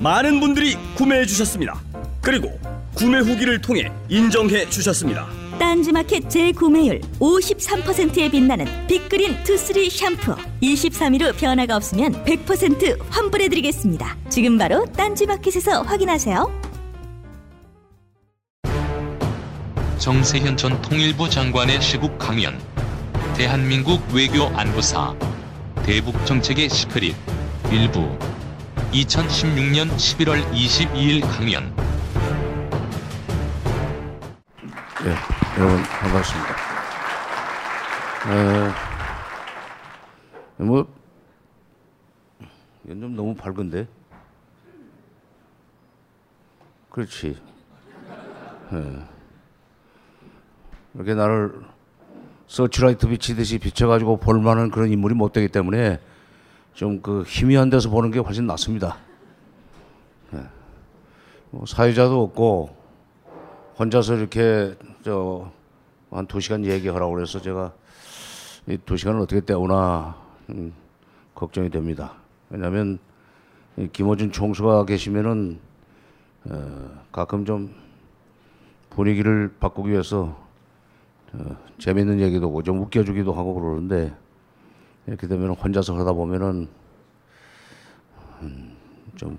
많은 분들이 구매해 주셨습니다. 그리고 구매 후기를 통해 인정해 주셨습니다. 딴지마켓 재구매율 53%에 빛나는 빅그린 투쓰리 샴푸. 23일 후 변화가 없으면 100% 환불해드리겠습니다. 지금 바로 딴지마켓에서 확인하세요. 정세현 전 통일부 장관의 시국 강연. 대한민국 외교 안보사. 대북 정책의 시크릿. 일부 2016년 11월 22일 강연 네, 여러분 반갑습니다. 에, 뭐 이건 좀 너무 밝은데. 그렇지. 에. 이렇게 나를 서치라이트 비치듯이 비춰가지고 볼만한 그런 인물이 못 되기 때문에 좀 그 희미한 데서 보는 게 훨씬 낫습니다. 예. 뭐 사회자도 없고 혼자서 이렇게 저 한 두 시간 얘기하라고 그래서 제가 이 두 시간을 어떻게 때우나 음, 걱정이 됩니다. 왜냐하면 이 김어준 총수가 계시면은 어, 가끔 좀 분위기를 바꾸기 위해서 어, 재밌는 얘기도 하고 좀 웃겨주기도 하고 그러는데 이렇게 되면 혼자서 하다 보면은 음, 좀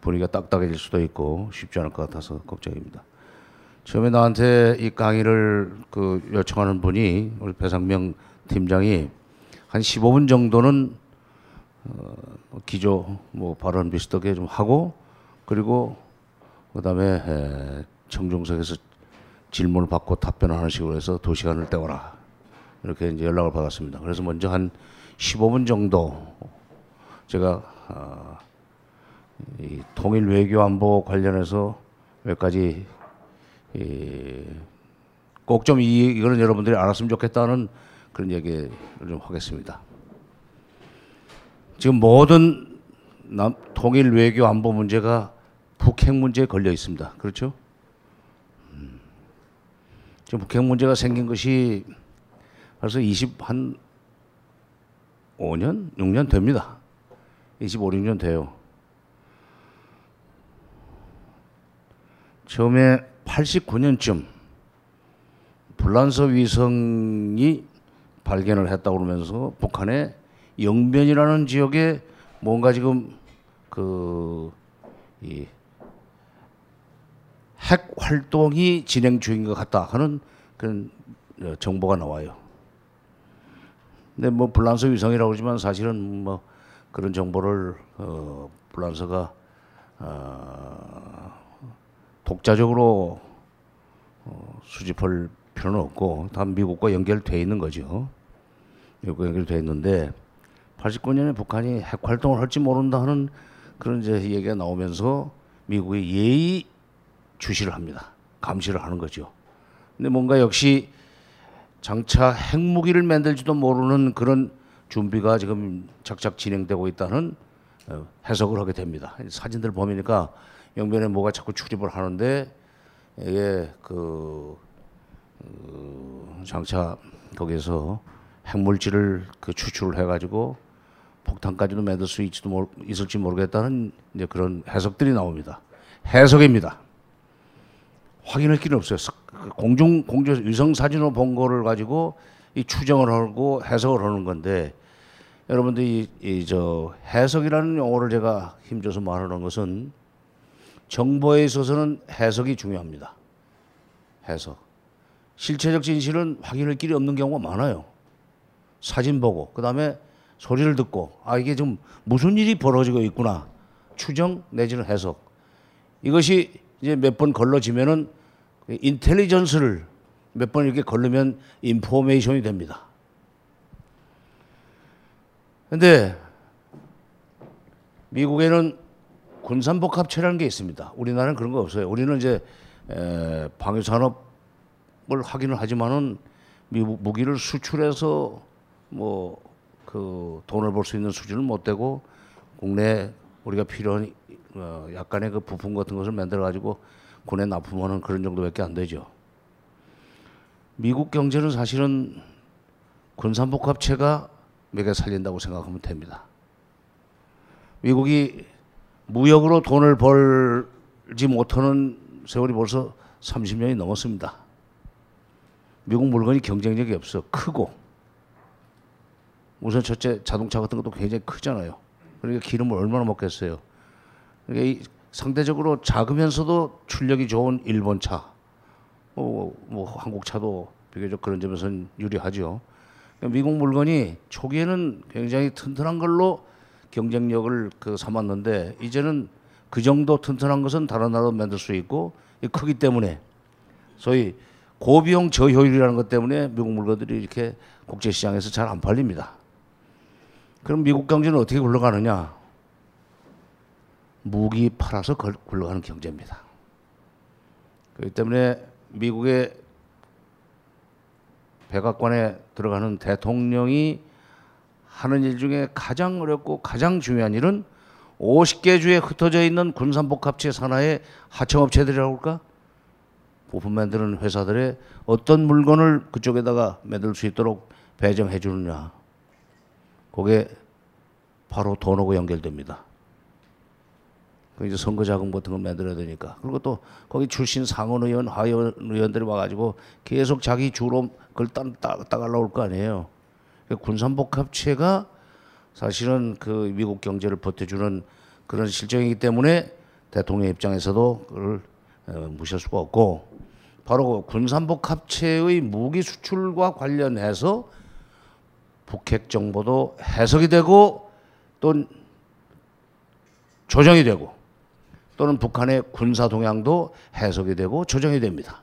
분위기가 딱딱해질 수도 있고 쉽지 않을 것 같아서 걱정입니다. 처음에 나한테 이 강의를 그 요청하는 분이 우리 배상명 팀장이 한 15분 정도는 어, 뭐 기조 뭐 발언 비슷하게 좀 하고 그리고 그다음에 에, 청중석에서 질문을 받고 답변하는 식으로 해서 두 시간을 때워라 이렇게 이제 연락을 받았습니다. 그래서 먼저 한 15분 정도 제가 어, 이 통일 외교 안보 관련해서 몇 가지 꼭 좀 이거는 여러분들이 알았으면 좋겠다는 그런 얘기를 좀 하겠습니다. 지금 모든 남, 통일 외교 안보 문제가 북핵 문제에 걸려 있습니다. 그렇죠? 음. 지금 북핵 문제가 생긴 것이 벌써 20한 5년, 6년 됩니다. 25, 6년 돼요. 처음에 89년쯤 불란서 위성이 발견을 했다고 그러면서 북한의 영변이라는 지역에 뭔가 지금 그 이 핵 활동이 진행 중인 것 같다 하는 그런 어, 정보가 나와요. 근데 뭐 불란서 위성이라고 그러지만 사실은 뭐 그런 정보를 어 불란서가 어 독자적으로 어, 수집할 필요는 없고 다 미국과 연결돼 있는 거죠. 미국과 연결돼 있는데 89년에 북한이 핵 활동을 할지 모른다 하는 그런 이제 얘기가 나오면서 미국이 예의 주시를 합니다. 감시를 하는 거죠. 근데 뭔가 역시 장차 핵무기를 만들지도 모르는 그런 준비가 지금 작작 진행되고 있다는 어, 해석을 하게 됩니다. 사진들 보니까 영변에 뭐가 자꾸 출입을 하는데 이게 그, 그 장차 거기서 핵물질을 그 추출을 해가지고 폭탄까지도 만들 수 있지도 모르, 있을지 모르겠다는 이제 그런 해석들이 나옵니다. 해석입니다. 확인할 길은 없어요. 공중 공중 위성 사진으로 본 거를 가지고 이 추정을 하고 해석을 하는 건데 여러분들이 이 저 해석이라는 용어를 제가 힘줘서 말하는 것은 정보에 있어서는 해석이 중요합니다. 해석. 실체적 진실은 확인할 길이 없는 경우가 많아요. 사진 보고 그다음에 소리를 듣고 아 이게 좀 무슨 일이 벌어지고 있구나 추정 내지는 해석 이것이 이제 몇 번 걸러지면은 인텔리전스를 몇 번 이렇게 걸르면 인포메이션이 됩니다. 근데 미국에는 군산복합체라는 게 있습니다. 우리나라는 그런 거 없어요. 우리는 이제 에, 방위 산업을 하기는 하지만은 무기를 수출해서 뭐 그 돈을 벌 수 있는 수준은 못 되고 국내 우리가 필요한 어, 약간의 그 부품 같은 것을 만들어 가지고 군에 납품하는 그런 정도밖에 안 되죠. 미국 경제는 사실은 군산복합체가 매개 살린다고 생각하면 됩니다. 미국이 무역으로 돈을 벌지 못하는 세월이 벌써 30년이 넘었습니다. 미국 물건이 경쟁력이 없어. 크고. 우선 첫째 자동차 같은 것도 굉장히 크잖아요. 그러니까 기름을 얼마나 먹겠어요. 상대적으로 작으면서도 출력이 좋은 일본 차, 뭐, 뭐 한국 차도 비교적 그런 점에서는 유리하죠. 그러니까 미국 물건이 초기에는 굉장히 튼튼한 걸로 경쟁력을 그 삼았는데 이제는 그 정도 튼튼한 것은 다른 나라도 만들 수 있고 이 크기 때문에 소위 고비용 저효율이라는 것 때문에 미국 물건들이 이렇게 국제 시장에서 잘 안 팔립니다. 그럼 미국 경제는 어떻게 굴러가느냐? 무기 팔아서 걸- 굴러가는 경제입니다. 그렇기 때문에 미국의 백악관에 들어가는 대통령이 하는 일 중에 가장 어렵고 가장 중요한 일은 50개 주에 흩어져 있는 군산복합체 산하의 하청업체들이라고 할까? 부품 만드는 회사들의 어떤 물건을 그쪽에다가 만들 수 있도록 배정해 주느냐. 그게 바로 돈하고 연결됩니다. 그 이제 선거 자금 같은 거 만들어야 되니까. 그리고 또 거기 출신 상원 의원, 하원 의원들이 와가지고 계속 자기 주로 그걸 따, 따, 따갈라 올 거 아니에요. 그 군산복합체가 사실은 그 미국 경제를 버텨주는 그런 실정이기 때문에 대통령 입장에서도 그걸 어, 무시할 수가 없고 바로 그 군산복합체의 무기 수출과 관련해서 북핵 정보도 해석이 되고 또 조정이 되고 또는 북한의 군사 동향도 해석이 되고 조정이 됩니다.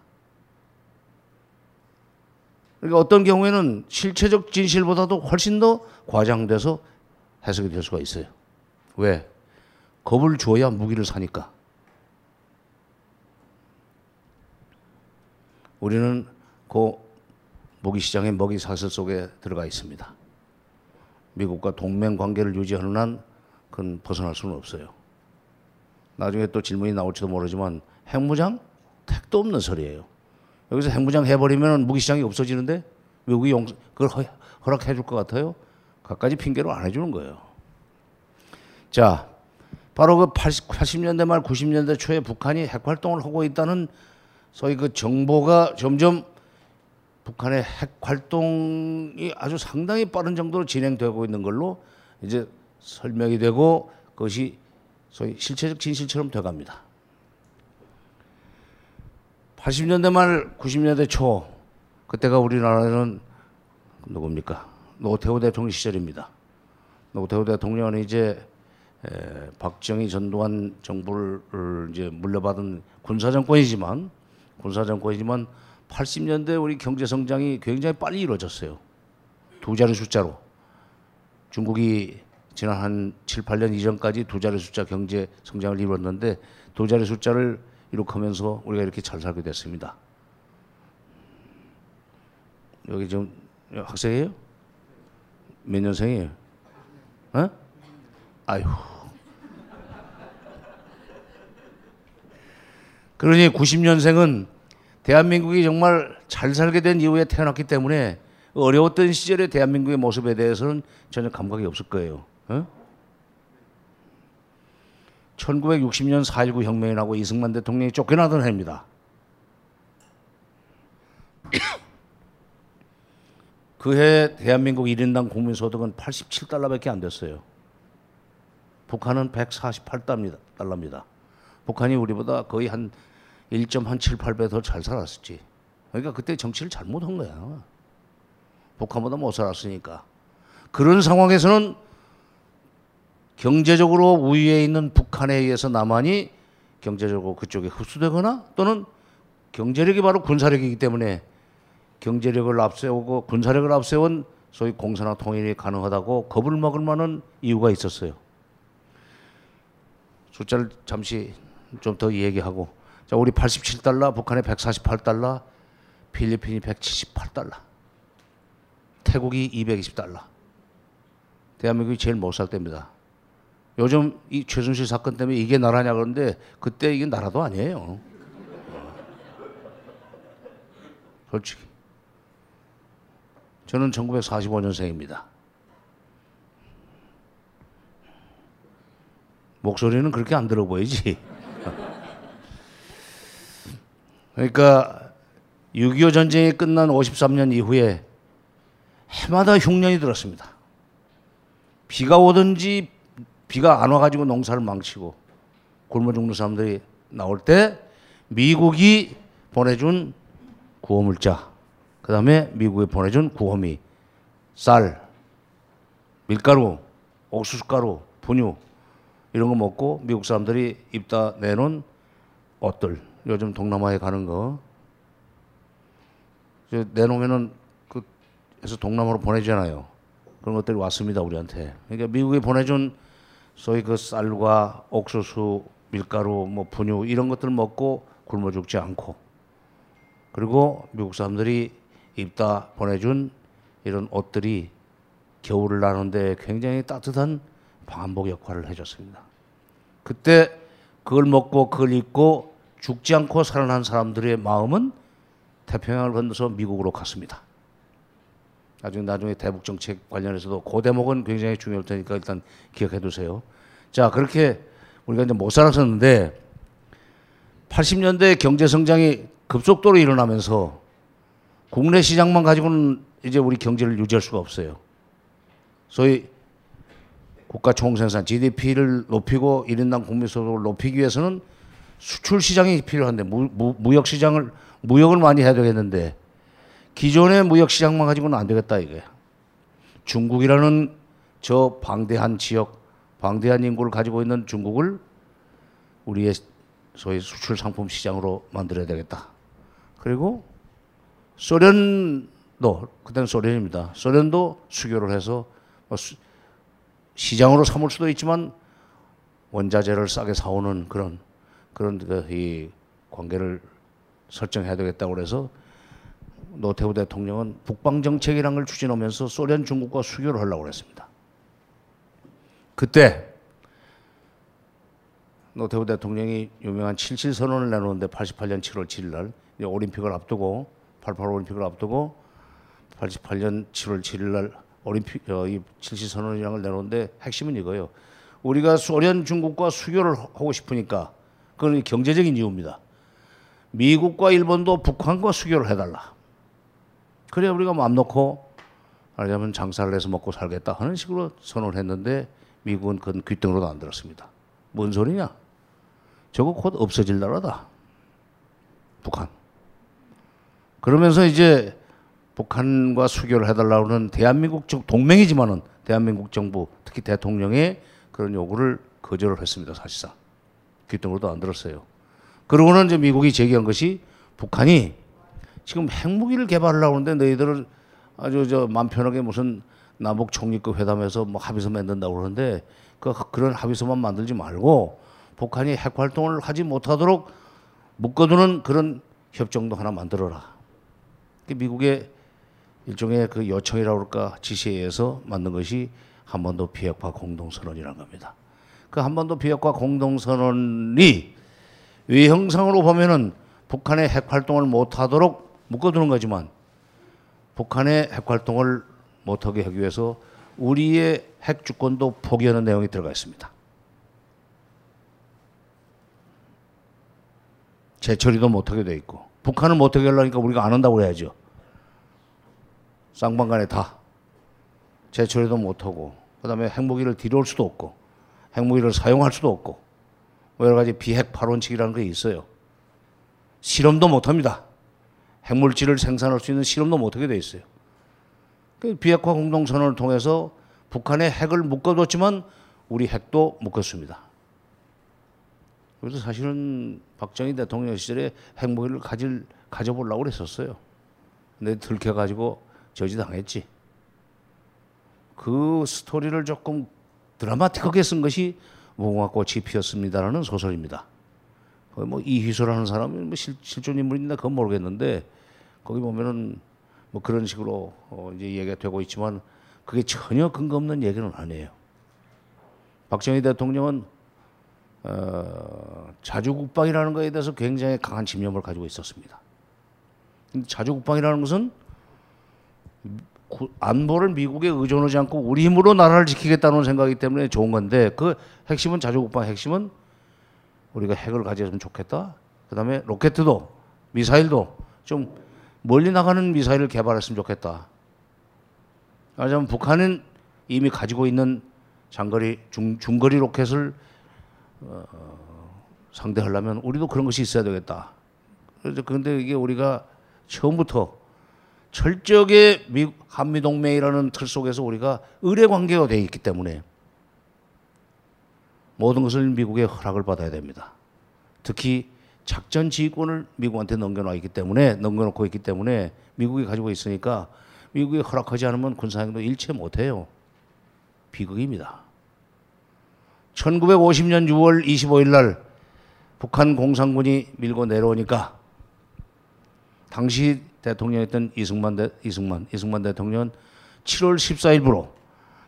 그러니까 어떤 경우에는 실체적 진실보다도 훨씬 더 과장돼서 해석이 될 수가 있어요. 왜? 겁을 줘야 무기를 사니까. 우리는 그 무기 시장의 먹이 사슬 속에 들어가 있습니다. 미국과 동맹 관계를 유지하는 한 그건 벗어날 수는 없어요. 나중에 또 질문이 나올지도 모르지만 핵무장 택도 없는 소리예요. 여기서 핵무장 해버리면 무기 시장이 없어지는데 미국이 용, 그걸 허, 허락해 줄 것 같아요? 갖가지 핑계로 안 해주는 거예요. 자, 바로 그 80, 80년대 말 90년대 초에 북한이 핵 활동을 하고 있다는 소위 그 정보가 점점 북한의 핵 활동이 아주 상당히 빠른 정도로 진행되고 있는 걸로 이제 설명이 되고 그것이 소위 실체적 진실처럼 돼갑니다. 80년대 말 90년대 초 그때가 우리나라는 누굽니까? 노태우 대통령 시절입니다. 노태우 대통령은 이제 에, 박정희 전두환 정부를 이제 물려받은 군사 정권이지만 군사 정권이지만 80년대 우리 경제 성장이 굉장히 빨리 이루어졌어요. 두 자리 숫자로. 중국이 지난 한 7, 8년 이전까지 두 자리 숫자 경제 성장을 이뤘는데 두 자리 숫자를 이룩하면서 우리가 이렇게 잘 살게 됐습니다. 여기 좀 학생이에요? 몇 년생이에요? 어? 아유. 그러니 90년생은 대한민국이 정말 잘 살게 된 이후에 태어났기 때문에 어려웠던 시절의 대한민국의 모습에 대해서는 전혀 감각이 없을 거예요. 어? 1960년 4.19 혁명이 나고 이승만 대통령이 쫓겨나던 해입니다. 그해 대한민국 1인당 국민소득은 87달러밖에 안 됐어요. 북한은 148달러입니다. 북한이 우리보다 거의 한 1.78배 더 잘 살았었지. 그러니까 그때 정치를 잘못한 거야. 북한보다 못 살았으니까. 그런 상황에서는 경제적으로 우위에 있는 북한에 의해서 남한이 경제적으로 그쪽에 흡수되거나 또는 경제력이 바로 군사력이기 때문에 경제력을 앞세우고 군사력을 앞세운 소위 공산화 통일이 가능하다고 겁을 먹을 만한 이유가 있었어요. 숫자를 잠시 좀 더 얘기하고 자 우리 87달러, 북한이 148달러, 필리핀이 178달러, 태국이 220달러. 대한민국이 제일 못 살 때입니다. 요즘 이 최순실 사건 때문에 이게 나라냐 그러는데 그때 이게 나라도 아니에요. 솔직히. 저는 1945년생입니다. 목소리는 그렇게 안 들어 보이지. 그러니까 6.25 전쟁이 끝난 53년 이후에 해마다 흉년이 들었습니다. 비가 오든지 비가 안 와가지고 농사를 망치고 굶어 죽는 사람들이 나올 때 미국이 보내준 구호물자, 그 다음에 미국이 보내준 구호미, 쌀, 밀가루, 옥수수가루, 분유 이런 거 먹고 미국 사람들이 입다 내놓은 옷들 요즘 동남아에 가는 거 내놓으면은 그 해서 동남아로 보내잖아요. 그런 것들이 왔습니다 우리한테. 그러니까 미국이 보내준 소위 그 쌀과 옥수수, 밀가루, 뭐 분유 이런 것들 먹고 굶어 죽지 않고 그리고 미국 사람들이 입다 보내준 이런 옷들이 겨울을 나는데 굉장히 따뜻한 방한복 역할을 해줬습니다. 그때 그걸 먹고 그걸 입고 죽지 않고 살아난 사람들의 마음은 태평양을 건너서 미국으로 갔습니다. 나중에 나중에 대북 정책 관련해서도 그 대목은 굉장히 중요할 테니까 일단 기억해 두세요. 자 그렇게 우리가 이제 못 살았었는데 80년대 경제 성장이 급속도로 일어나면서 국내 시장만 가지고는 이제 우리 경제를 유지할 수가 없어요. 소위 국가 총생산 GDP를 높이고 1인당 국민소득을 높이기 위해서는 수출 시장이 필요한데 무, 무, 무역 시장을 무역을 많이 해야 되겠는데 기존의 무역 시장만 가지고는 안 되겠다 이거야. 중국이라는 저 방대한 지역, 방대한 인구를 가지고 있는 중국을 우리의 소위 수출 상품 시장으로 만들어야 되겠다. 그리고 소련도 그때는 소련입니다. 소련도 수교를 해서 뭐 수, 시장으로 삼을 수도 있지만 원자재를 싸게 사오는 그런 그런 그 이 관계를 설정해야 되겠다고 그래서 노태우 대통령은 북방 정책이라는 걸 추진하면서 소련 중국과 수교를 하려고 그랬습니다. 그때 노태우 대통령이 유명한 77 선언을 내놓는데 88년 7월 7일 날 올림픽을 앞두고 88 올림픽을 앞두고 88년 7월 7일 날 올림픽 어, 이77 선언이라는 걸 내놓는데 핵심은 이거예요. 우리가 소련 중국과 수교를 하고 싶으니까 그건 경제적인 이유입니다. 미국과 일본도 북한과 수교를 해달라. 그래야 우리가 마음 놓고 말하자면 장사를 해서 먹고 살겠다 하는 식으로 선언을 했는데 미국은 그건 귀등으로도 안 들었습니다. 뭔 소리냐? 저거 곧 없어질 나라다. 북한. 그러면서 이제 북한과 수교를 해달라고는 대한민국 쪽 동맹이지만은 대한민국 정부 특히 대통령의 그런 요구를 거절을 했습니다. 사실상 귀등으로도 안 들었어요. 그러고는 이제 미국이 제기한 것이 북한이 지금 핵무기를 개발하려고 하는데 너희들은 아주 저맘 편하게 무슨 남북 총리급 회담에서 뭐 합의서 만든다고 그러는데 그 그런 합의서만 만들지 말고 북한이 핵 활동을 하지 못하도록 묶어두는 그런 협정도 하나 만들어라. 미국의 일종의 그 요청이라고 그럴까 지시에 의해서 만든 것이 한반도 비핵화 공동선언이라는 겁니다. 그 한반도 비핵화 공동선언이 외형상으로 보면은 북한의 핵 활동을 못하도록 묶어두는 거지만 북한의 핵 활동을 못하게 하기 위해서 우리의 핵 주권도 포기하는 내용이 들어가 있습니다. 재처리도 못하게 돼 있고 북한은 못하게 하려니까 우리가 안 한다고 해야죠. 쌍방간에 다 재처리도 못하고 그다음에 핵무기를 뒤로올 수도 없고 핵무기를 사용할 수도 없고 뭐 여러 가지 비핵 발원칙이라는 게 있어요. 실험도 못합니다. 핵물질을 생산할 수 있는 실험도 못하게 돼 있어요. 그 비핵화 공동선언을 통해서 북한의 핵을 묶어뒀지만 우리 핵도 묶었습니다. 그래서 사실은 박정희 대통령 시절에 핵무기를 가질 가져보려고 그랬었어요. 근데 들켜가지고 저지당했지. 그 스토리를 조금 드라마틱하게 쓴 것이 무궁화 꽃이 피었습니다라는 소설입니다. 뭐 이휘소라는 사람이 뭐 실, 실존 인물인가 그건 모르겠는데 거기 보면은 뭐 그런 식으로 어 이제 얘기가 되고 있지만 그게 전혀 근거 없는 얘기는 아니에요. 박정희 대통령은 어, 자주국방이라는 것에 대해서 굉장히 강한 집념을 가지고 있었습니다. 자주국방이라는 것은 구- 안보를 미국에 의존하지 않고 우리 힘으로 나라를 지키겠다는 생각이기 때문에 좋은 건데 그 핵심은 자주국방 핵심은 우리가 핵을 가졌으면 좋겠다. 그다음에 로켓도 미사일도 좀 멀리 나가는 미사일을 개발했으면 좋겠다. 말하자면 북한은 이미 가지고 있는 장거리 중, 중거리 로켓을 어, 상대하려면 우리도 그런 것이 있어야 되겠다. 근데 이게 우리가 처음부터 철저하게 미, 한미 동맹이라는 틀 속에서 우리가 의뢰 관계가 돼 있기 때문에 모든 것을 미국의 허락을 받아야 됩니다. 특히 작전 지휘권을 미국한테 넘겨놓고 있기 때문에 넘겨놓고 있기 때문에 미국이 가지고 있으니까 미국이 허락하지 않으면 군사행동 일체 못해요. 비극입니다. 1950년 6월 25일 날 북한 공산군이 밀고 내려오니까 당시 대통령이었던 이승만 대, 이승만 이승만 대통령은 7월 14일부로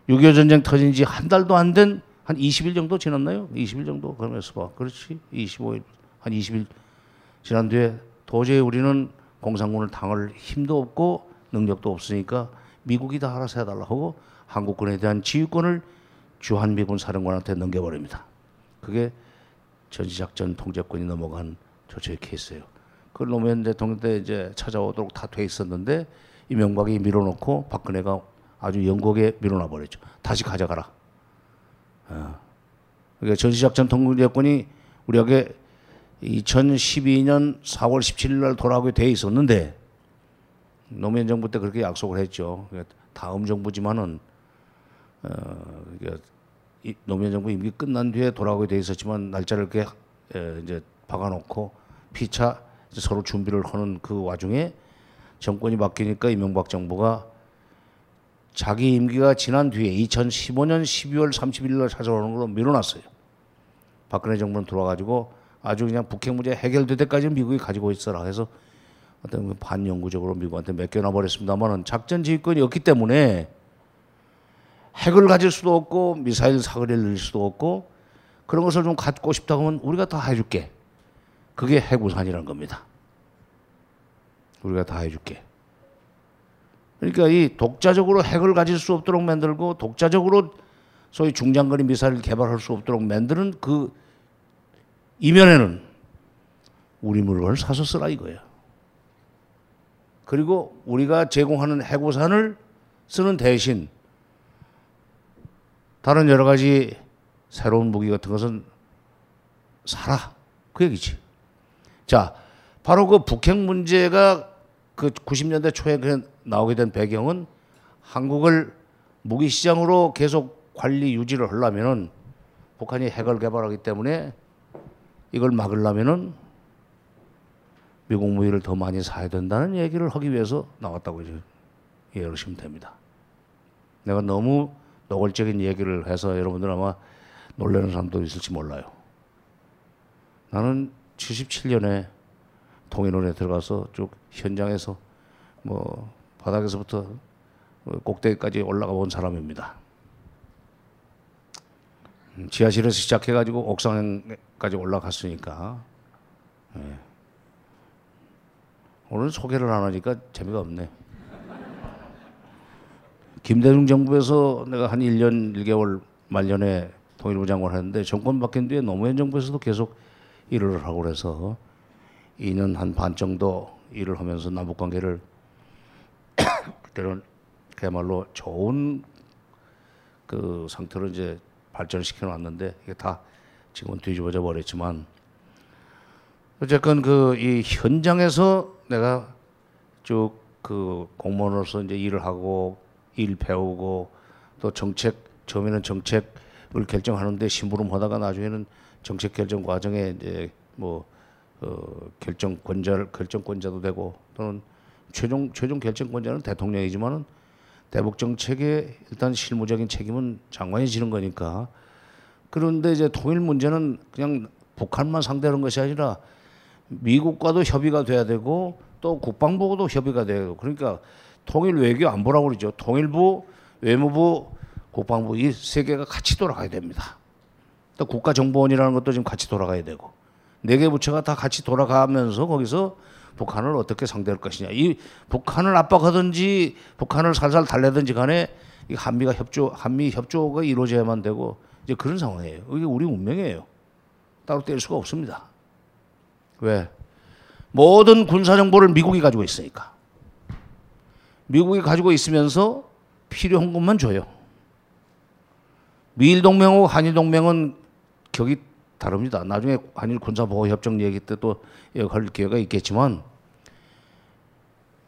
6.25 전쟁 터진 지 한 달도 안 된 한 20일 정도 지났나요? 20일 정도 그러면서 봐. 그렇지. 25일 한 20일 지난 뒤에 도저히 우리는 공산군을 당할 힘도 없고 능력도 없으니까 미국이 다 알아서 해달라 하고 한국군에 대한 지휘권을 주한미군 사령관한테 넘겨버립니다. 그게 전시작전 통제권이 넘어간 조처의 케이스예요. 그 노무현 대통령 때 이제 찾아오도록 다 돼 있었는데 이명박이 밀어놓고 박근혜가 아주 영국에 밀어놔 버렸죠. 다시 가져가라. 어. 그러니까 전시작전 통제권이 우리에게 2012년 4월 17일 날 돌아오게 돼 있었는데 노무현 정부 때 그렇게 약속을 했죠. 그러니까 다음 정부지만은 어, 그러니까 이 노무현 정부 임기 끝난 뒤에 돌아오게 돼 있었지만 날짜를 이렇게 에, 이제 박아놓고 피차 서로 준비를 하는 그 와중에 정권이 바뀌니까 이명박 정부가 자기 임기가 지난 뒤에 2015년 12월 30일 날 찾아오는 걸로 밀어놨어요. 박근혜 정부는 들어와가지고 아주 그냥 북핵 문제 해결될 때까지 미국이 가지고 있어라 해서 어떤 그 반영구적으로 미국한테 맡겨놔 버렸습니다만은 작전 지휘권이 없기 때문에 핵을 가질 수도 없고 미사일 사거리를 늘릴 수도 없고 그런 것을 좀 갖고 싶다고 하면 우리가 다 해줄게. 그게 핵우산이라는 겁니다. 우리가 다 해줄게. 그러니까 이 독자적으로 핵을 가질 수 없도록 만들고 독자적으로 소위 중장거리 미사일을 개발할 수 없도록 만드는 그 이면에는 우리 물건을 사서 쓰라 이거예요. 그리고 우리가 제공하는 핵우산을 쓰는 대신 다른 여러 가지 새로운 무기 같은 것은 사라. 그 얘기지. 자, 바로 그 북핵 문제가 그 90년대 초에 그 나오게 된 배경은 한국을 무기 시장으로 계속 관리 유지를 하려면은 북한이 핵을 개발하기 때문에 이걸 막으려면은 미국 무기를 더 많이 사야 된다는 얘기를 하기 위해서 나왔다고 이제 이해하시면 됩니다. 내가 너무 노골적인 얘기를 해서 여러분들 아마 놀라는 사람도 있을지 몰라요. 나는 77년에 통일원에 들어가서 쭉 현장에서 뭐 바닥에서부터 꼭대기까지 올라가 본 사람입니다. 음, 지하실에서 시작해가지고 옥상 까지 올라갔으니까 예. 오늘 소개를 안 하니까 재미가 없네. 김대중 정부에서 내가 한 1년 1개월 말년에 통일부 장관을 했는데 정권 바뀐 뒤에 노무현 정부에서도 계속 일을 하고 그래서 2년 한 반 정도 일을 하면서 남북 관계를 그때는 그야말로 좋은 그 상태로 이제 발전시켜 놨는데 이게 다 지금은 뒤집어져 버렸지만 어쨌건 그 이 현장에서 내가 쭉 그 공무원으로서 이제 일을 하고 일 배우고 또 정책 처음에는 정책을 결정하는데 심부름하다가 나중에는 정책 결정 과정에 이제 뭐 어, 결정권자 결정권자도 되고 또는 최종 최종 결정권자는 대통령이지만은 대북 정책의 일단 실무적인 책임은 장관이 지는 거니까 그런데 이제 통일 문제는 그냥 북한만 상대하는 것이 아니라 미국과도 협의가 돼야 되고 또 국방부도 협의가 되고 그러니까 통일 외교 안보라고 그러죠. 통일부, 외무부, 국방부 이 세 개가 같이 돌아가야 됩니다. 또 국가정보원이라는 것도 지금 같이 돌아가야 되고 네 개 부처가 다 같이 돌아가면서 거기서 북한을 어떻게 상대할 것이냐. 이 북한을 압박하든지 북한을 살살 달래든지 간에 이 한미가 협조, 한미 협조가 이루어져야만 되고 이제 그런 상황이에요. 이게 우리 운명이에요. 따로 뗄 수가 없습니다. 왜? 모든 군사 정보를 미국이 가지고 있으니까. 미국이 가지고 있으면서 필요한 것만 줘요. 미일 동맹하고 한일 동맹은 격이 다릅니다. 나중에 한일 군사 보호 협정 얘기 때 또 할 기회가 있겠지만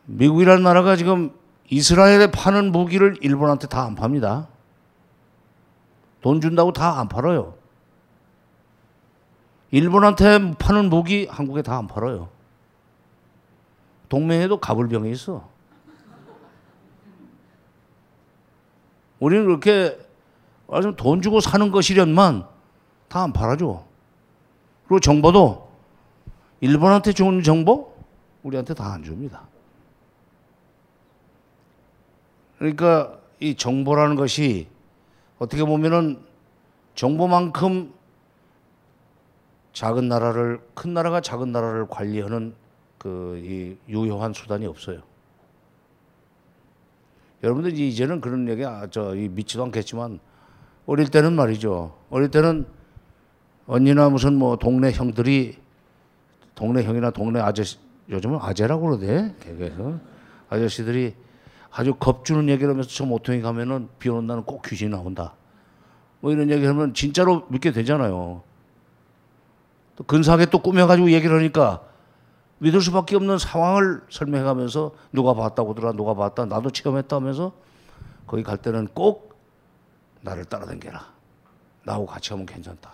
미국이라는 나라가 지금 이스라엘에 파는 무기를 일본한테 다 안 팝니다. 돈 준다고 다 안 팔아요. 일본한테 파는 무기 한국에 다 안 팔아요. 동맹에도 가불병이 있어. 우리는 그렇게 아주 돈 주고 사는 것이련만 다 안 팔아줘. 그리고 정보도 일본한테 좋은 정보 우리한테 다 안 줍니다. 그러니까 이 정보라는 것이 어떻게 보면은 정보만큼 작은 나라를 큰 나라가 작은 나라를 관리하는 그 이 유효한 수단이 없어요. 여러분들 이제는 그런 얘기 아, 저이 믿지도 않겠지만 어릴 때는 말이죠. 어릴 때는 언니나 무슨 뭐 동네 형들이 동네 형이나 동네 아저씨 요즘은 아재라고 그러대 개그에서 아저씨들이 아주 겁주는 얘기를 하면서 저 모퉁이 가면은 비 오는 날은 꼭 귀신이 나온다. 뭐 이런 얘기 하면 진짜로 믿게 되잖아요. 또 근사하게 또 꾸며가지고 얘기를 하니까 믿을 수밖에 없는 상황을 설명해 가면서 누가 봤다고더라 누가 봤다 나도 체험했다 하면서 거기 갈 때는 꼭 나를 따라다녀라 나하고 같이 하면 괜찮다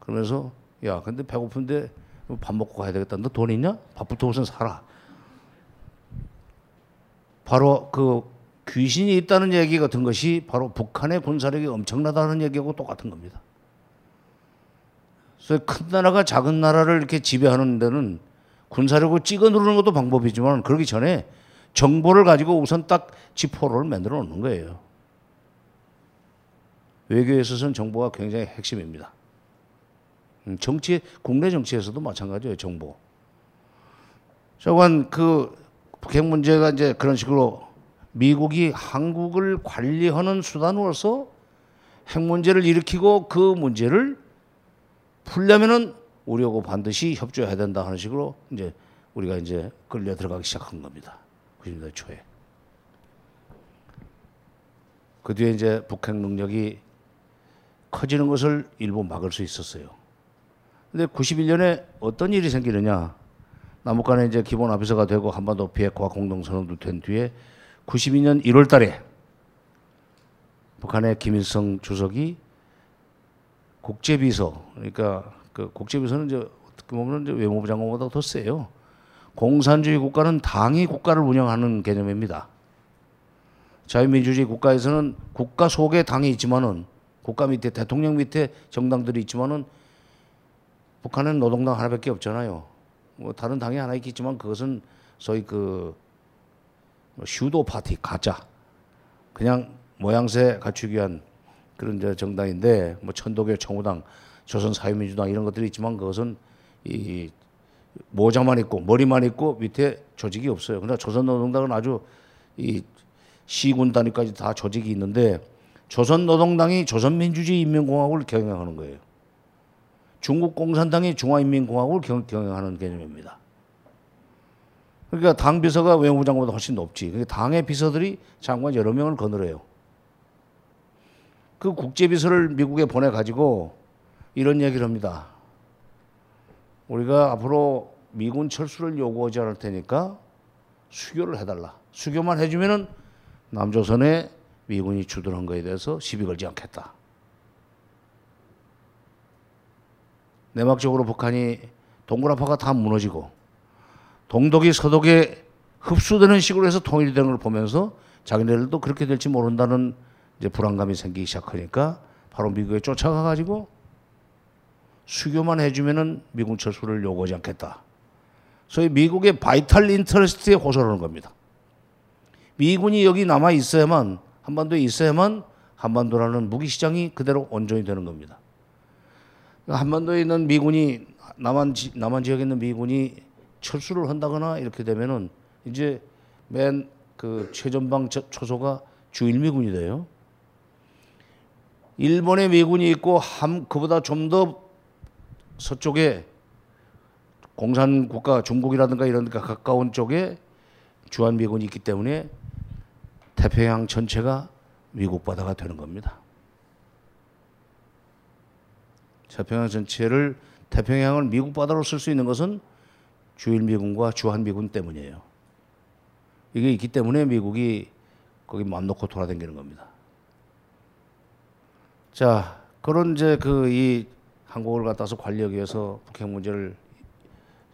그러면서 야 근데 배고픈데 밥 먹고 가야 되겠다 너 돈 있냐? 밥부터 우선 사라 바로 그 귀신이 있다는 얘기 같은 것이 바로 북한의 군사력이 엄청나다는 얘기하고 똑같은 겁니다. 그래서 큰 나라가 작은 나라를 이렇게 지배하는 데는 군사력을 찍어 누르는 것도 방법이지만 그러기 전에 정보를 가지고 우선 딱 지포를 만들어 놓는 거예요. 외교에 있어서는 정보가 굉장히 핵심입니다. 음, 정치, 국내 정치에서도 마찬가지예요, 정보. 저건 그 북핵 문제가 이제 그런 식으로 미국이 한국을 관리하는 수단으로서 핵 문제를 일으키고 그 문제를 풀려면은 우리하고 반드시 협조해야 된다 하는 식으로 이제 우리가 이제 끌려 들어가기 시작한 겁니다. 90년대 초에. 그 뒤에 이제 북핵 능력이 커지는 것을 일부 막을 수 있었어요. 근데 91년에 어떤 일이 생기느냐? 남북 간에 이제 기본 합의서가 되고 한반도 비핵화 공동선언도 된 뒤에 92년 1월 달에 북한의 김일성 주석이 국제비서 그러니까 그 국제비서는 이제 어떻게 보면 이제 외무부 장관보다 더 세요. 공산주의 국가는 당이 국가를 운영하는 개념입니다. 자유민주주의 국가에서는 국가 속에 당이 있지만은 국가 밑에 대통령 밑에 정당들이 있지만은 북한은 노동당 하나밖에 없잖아요. 뭐 다른 당이 하나 있겠지만 그것은 소위 그 슈도 파티 가짜 그냥 모양새 갖추기 위한 그런 저 정당인데 뭐 천도교 청우당 조선 사회민주당 이런 것들이 있지만 그것은 이 모자만 있고 머리만 있고 밑에 조직이 없어요. 그러나 조선노동당은 아주 이 시군 단위까지 다 조직이 있는데 조선노동당이 조선민주주의 인민공화국을 경영하는 거예요. 중국 공산당이 중화인민공화국을 경영하는 개념입니다. 그러니까 당 비서가 외무부 장관보다 훨씬 높지. 그러니까 당의 비서들이 장관 여러 명을 거느려요. 그 국제 비서를 미국에 보내 가지고 이런 얘기를 합니다. 우리가 앞으로 미군 철수를 요구하지 않을 테니까 수교를 해달라. 수교만 해주면은 남조선에 미군이 주둔한 거에 대해서 시비 걸지 않겠다. 내막적으로 북한이 동굴압화가 다 무너지고 동독이 서독에 흡수되는 식으로 해서 통일되는 걸 보면서 자기네들도 그렇게 될지 모른다는 이제 불안감이 생기기 시작하니까 바로 미국에 쫓아가 가지고 수교만 해주면은 미군 철수를 요구하지 않겠다. 소위 미국의 바이탈 인터레스트에 호소하는 겁니다. 미군이 여기 남아 있어야만 한반도에 있어야만 한반도라는 무기 시장이 그대로 온전히 되는 겁니다. 한반도에 있는 미군이 남한 지, 남한 지역에 있는 미군이 철수를 한다거나 이렇게 되면은 이제 맨 그 최전방 저- 초소가 주일미군이 돼요. 일본의 미군이 있고 함 그보다 좀 더 서쪽에 공산 국가 중국이라든가 이런 데 가까운 쪽에 주한 미군이 있기 때문에 태평양 전체가 미국 바다가 되는 겁니다. 태평양 전체를 태평양을 미국 바다로 쓸 수 있는 것은 주일 미군과 주한 미군 때문이에요. 이게 있기 때문에 미국이 거기 맘 놓고 돌아다니는 겁니다. 자, 그런 이제 그 이 한국을 갖다서 관리하기 위해서 북핵 문제를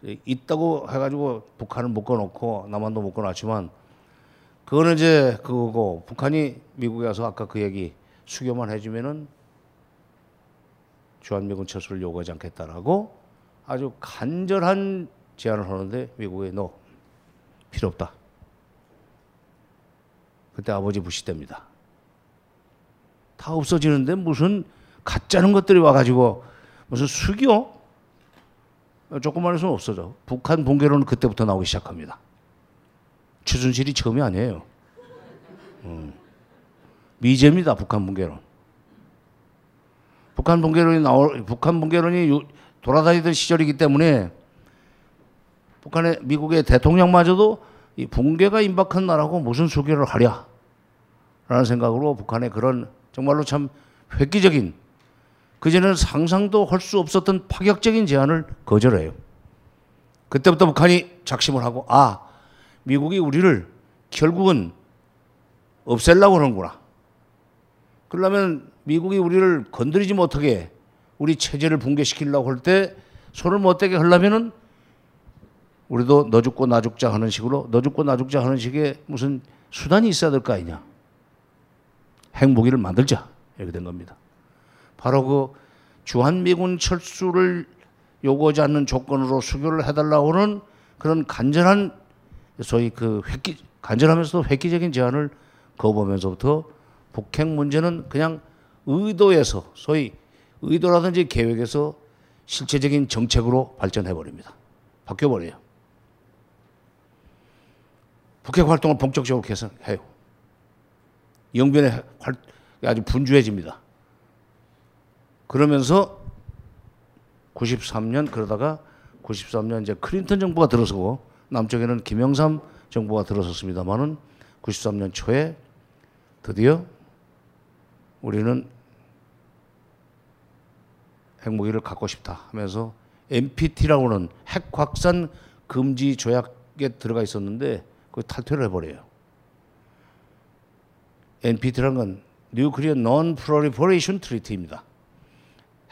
있다고 해가지고 북한을 묶어놓고 남한도 묶어놨지만 그거는 이제 그거고 북한이 미국에 가서 아까 그 얘기 수교만 해주면은 주한미군 철수를 요구하지 않겠다라고 아주 간절한 제안을 하는데 미국에 너 필요 없다. 그때 아버지 부시 때입니다. 다 없어지는데 무슨 가짜는 것들이 와가지고 무슨 수교? 조금만 해서는 없어져. 북한 붕괴론은 그때부터 나오기 시작합니다. 최순실이 처음이 아니에요. 음. 미제입니다. 북한 붕괴론. 북한 붕괴론이 나올 북한 붕괴론이 요- 돌아다니던 시절이기 때문에 북한의 미국의 대통령마저도 이 붕괴가 임박한 나라고 무슨 수교를 하랴? 라는 생각으로 북한의 그런 정말로 참 획기적인 그전에는 상상도 할 수 없었던 파격적인 제안을 거절해요. 그때부터 북한이 작심을 하고 아 미국이 우리를 결국은 없애려고 하는구나. 그러려면 미국이 우리를 건드리지 못하게 우리 체제를 붕괴시키려고 할 때 손을 못 대게 하려면은 우리도 너 죽고 나 죽자 하는 식으로 너 죽고 나 죽자 하는 식의 무슨 수단이 있어야 될 거 아니냐. 핵무기를 만들자. 이렇게 된 겁니다. 바로 그 주한미군 철수를 요구하지 않는 조건으로 수교를 해달라고 하는 그런 간절한 소위 그 획기, 간절하면서도 획기적인 제안을 거부하면서부터 북핵 문제는 그냥 의도에서 소위 의도라든지 계획에서 실체적인 정책으로 발전해 버립니다. 바뀌어 버려요. 북핵 활동을 본격적으로 개선해요. 영변의 활 아주 분주해집니다. 그러면서 93년 그러다가 93년 이제 클린턴 정부가 들어서고 남쪽에는 김영삼 정부가 들어섰습니다만은 93년 초에 드디어 우리는 핵무기를 갖고 싶다 하면서 NPT라고 하는 핵 확산 금지 조약에 들어가 있었는데 그 탈퇴를 해버려요. NPT라는 건 Nuclear Non-Proliferation Treaty입니다.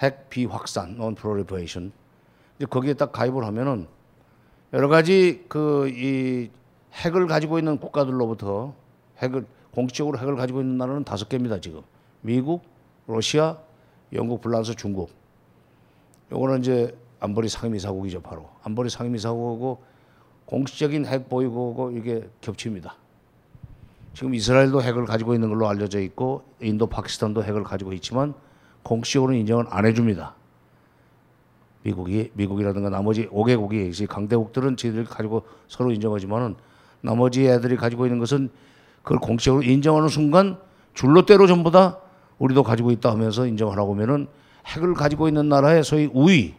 핵 비확산, Non-Proliferation. 이제 거기에 딱 가입을 하면은 여러 가지 그 이 핵을 가지고 있는 국가들로부터 핵을 공식적으로 핵을 가지고 있는 나라는 다섯 개입니다 지금. 미국, 러시아, 영국, 프랑스, 중국. 요거는 이제 안보리 상임이사국이죠 바로. 안보리 상임이사국하고 공식적인 핵 보유국하고 이게 겹칩니다. 지금 이스라엘도 핵을 가지고 있는 걸로 알려져 있고 인도, 파키스탄도 핵을 가지고 있지만 공식적으로 인정을 안 해줍니다. 미국이 미국이라든가 나머지 5개국이 이제 강대국들은 저희들이 가지고 서로 인정하지만은 나머지 애들이 가지고 있는 것은 그걸 공식적으로 인정하는 순간 줄로대로 전부 다 우리도 가지고 있다 하면서 인정하라고 하면은 핵을 가지고 있는 나라의 소위 우위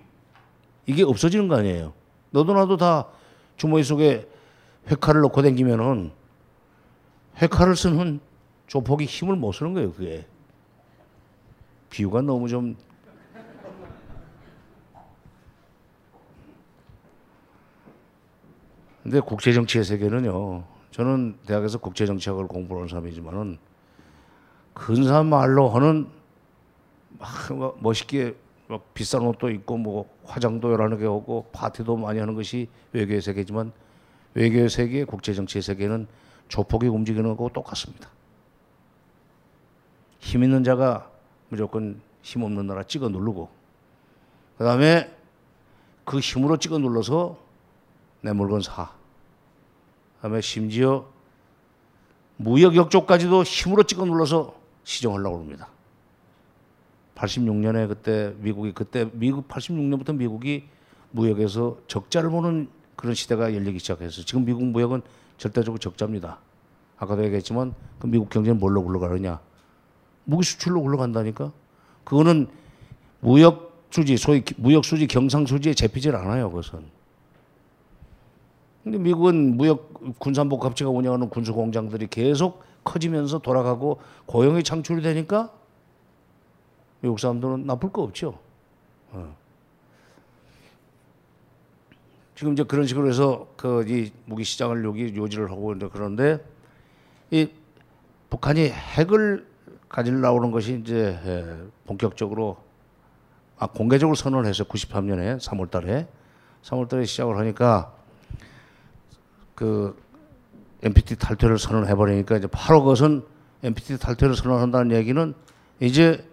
이게 없어지는 거 아니에요. 너도 나도 다 주머니 속에 핵칼을 넣고 다니면은 핵칼을 쓰는 조폭이 힘을 못 쓰는 거예요, 그게. 비유가 너무 좀 근데 국제 정치의 세계는요. 저는 대학에서 국제 정치학을 공부하는 사람이지만은 근사한 말로 하는 막 멋있게 막 비싼 옷도 입고 뭐 화장도 여러 개 하고 파티도 많이 하는 것이 외교의 세계지만 외교의 세계, 국제 정치의 세계는 조폭이 움직이는 거하고 똑같습니다. 힘 있는 자가 무조건 힘 없는 나라 찍어 누르고 그다음에 그 힘으로 찍어 눌러서 내 물건 사. 그다음에 심지어 무역 역조까지도 힘으로 찍어 눌러서 시정하려고 합니다. 86년에 그때 미국이 그때 미국 86년부터 미국이 무역에서 적자를 보는 그런 시대가 열리기 시작했어요. 지금 미국 무역은 절대적으로 적자입니다. 아까도 얘기했지만 그 미국 경제는 뭘로 굴러가느냐? 무기 수출로 굴러간다니까. 그거는 무역 수지 소위 기- 무역 수지 경상 수지에 잡히질 않아요. 그것은. 근데 미국은 무역 군산복 갑체가 운영하는 군수 공장들이 계속 커지면서 돌아가고 고용이 창출이 되니까 미국 사람들은 나쁠 거 없죠. 어. 지금 이제 그런 식으로 해서 그 이 무기 시장을 여기 요지를 하고 이제 그런데 이 북한이 핵을 가지려고 하는 것이 이제 에, 본격적으로 아 공개적으로 선언을 했어요. 93년에 3월 달에 3월 달에 시작을 하니까 그 NPT 탈퇴를 선언해 버리니까 이제 바로 그것은 NPT 탈퇴를 선언한다는 얘기는 이제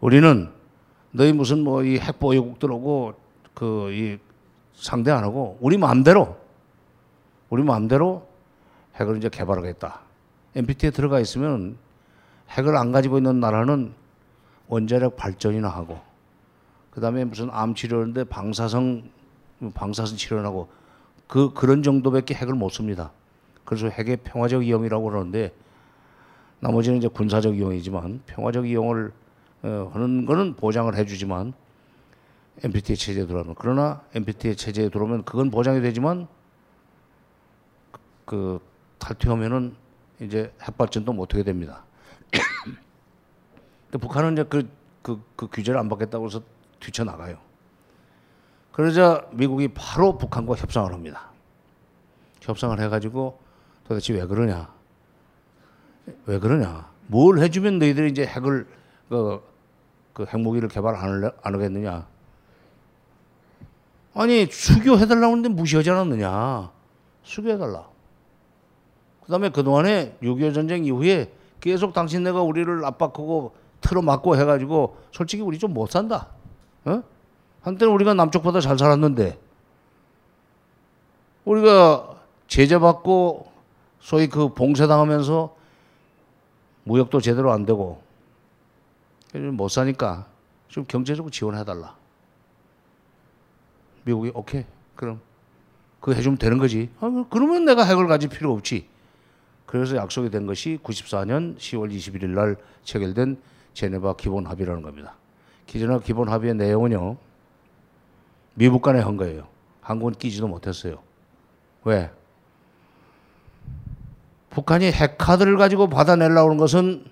우리는 너희 무슨 뭐 이 핵 보유국들하고 그 이 상대 안 하고 우리 마음대로 우리 마음대로 핵을 이제 개발하겠다. NPT에 들어가 있으면 핵을 안 가지고 있는 나라는 원자력 발전이나 하고 그다음에 무슨 암 치료하는데 방사성 방사선 치료하고 그 그런 정도밖에 핵을 못 씁니다. 그래서 핵의 평화적 이용이라고 그러는데 나머지는 이제 군사적 이용이지만 평화적 이용을 어, 하는 거는 보장을 해주지만 NPT 체제에 들어오면 그러나 NPT 체제에 들어오면 그건 보장이 되지만 그 탈퇴하면은 이제 핵발전도 못하게 됩니다. 근데 북한은 이제 그, 그, 그 규제를 안 받겠다고 해서 뛰쳐나가요. 그러자 미국이 바로 북한과 협상을 합니다. 협상을 해가지고 도대체 왜 그러냐? 왜 그러냐? 뭘 해주면 너희들이 이제 핵을 그, 그 핵무기를 개발 안, 하겠느냐? 아니 수교해달라고 하는데 무시하지 않았느냐? 수교해달라. 그 다음에 그동안에 6.25 전쟁 이후에 계속 당신네가 우리를 압박하고 틀어막고 해가지고 솔직히 우리 좀 못 산다. 어? 한때는 우리가 남쪽보다 잘 살았는데 우리가 제재받고 소위 그 봉쇄당하면서 무역도 제대로 안 되고 못 사니까 좀 경제적으로 지원해달라. 미국이 오케이 그럼 그거 해주면 되는 거지. 아, 그러면 내가 핵을 가질 필요 없지. 그래서 약속이 된 것이 94년 10월 21일 날 체결된 제네바 기본 합의라는 겁니다. 기존의 기본 합의의 내용은요. 미국 간에 한 거예요. 한국은 끼지도 못했어요. 왜? 북한이 핵카드를 가지고 받아내려고 하는 것은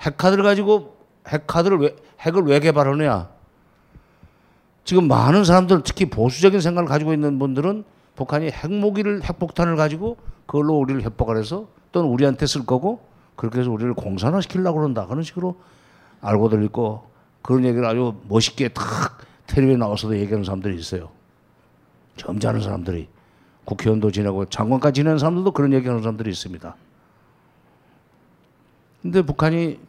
핵카드를 가지고 핵카드를 왜, 핵을 왜 개발하느냐? 지금 많은 사람들 특히 보수적인 생각을 가지고 있는 분들은 북한이 핵무기를 핵폭탄을 가지고 그걸로 우리를 협박을 해서 또는 우리한테 쓸 거고 그렇게 해서 우리를 공산화 시키려고 그런다 그런 식으로 알고들 있고 그런 얘기를 아주 멋있게 탁 텔레비에 나와서도 얘기하는 사람들이 있어요. 점잖은 사람들이 국회의원도 지내고 장관까지 지내는 사람들도 그런 얘기하는 사람들이 있습니다. 근데 북한이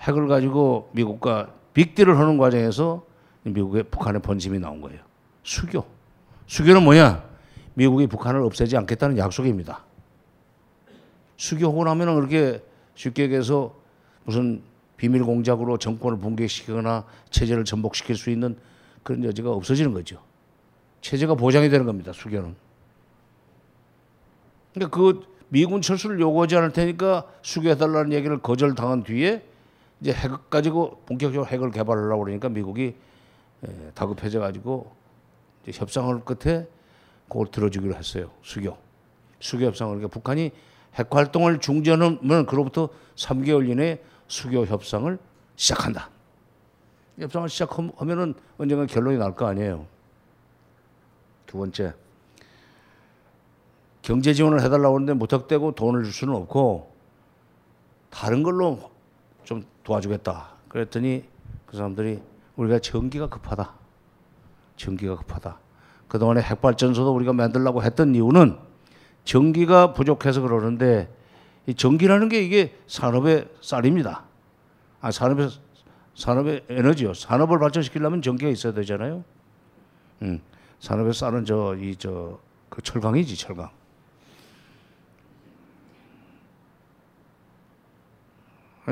핵을 가지고 미국과 빅딜을 하는 과정에서 미국의 북한의 번짐이 나온 거예요. 수교. 수교는 뭐냐? 미국이 북한을 없애지 않겠다는 약속입니다. 수교하고 나면은 그렇게 쉽게 얘기해서 무슨 비밀 공작으로 정권을 붕괴시키거나 체제를 전복시킬 수 있는 그런 여지가 없어지는 거죠. 체제가 보장이 되는 겁니다. 수교는. 그러니까 그 미군 철수를 요구하지 않을 테니까 수교해달라는 얘기를 거절당한 뒤에 이제 핵 가지고 본격적으로 핵을 개발하려고 그러니까 미국이 에, 다급해져 가지고 협상을 끝에 그걸 들어주기로 했어요. 수교. 수교 협상을 그러니까 북한이 핵 활동을 중지하면 그로부터 3개월 이내에 수교 협상을 시작한다. 협상을 시작하면은 언젠가 결론이 날 거 아니에요. 두 번째. 경제 지원을 해달라고 하는데 무턱대고 돈을 줄 수는 없고 다른 걸로 좀 도와주겠다. 그랬더니 그 사람들이 우리가 전기가 급하다. 전기가 급하다. 그동안에 핵발전소도 우리가 만들려고 했던 이유는 전기가 부족해서 그러는데 이 전기라는 게 이게 산업의 쌀입니다. 아, 산업의 산업의 에너지요. 산업을 발전시키려면 전기가 있어야 되잖아요. 음, 산업에 싸는 저이 저 그 철강이지 철강.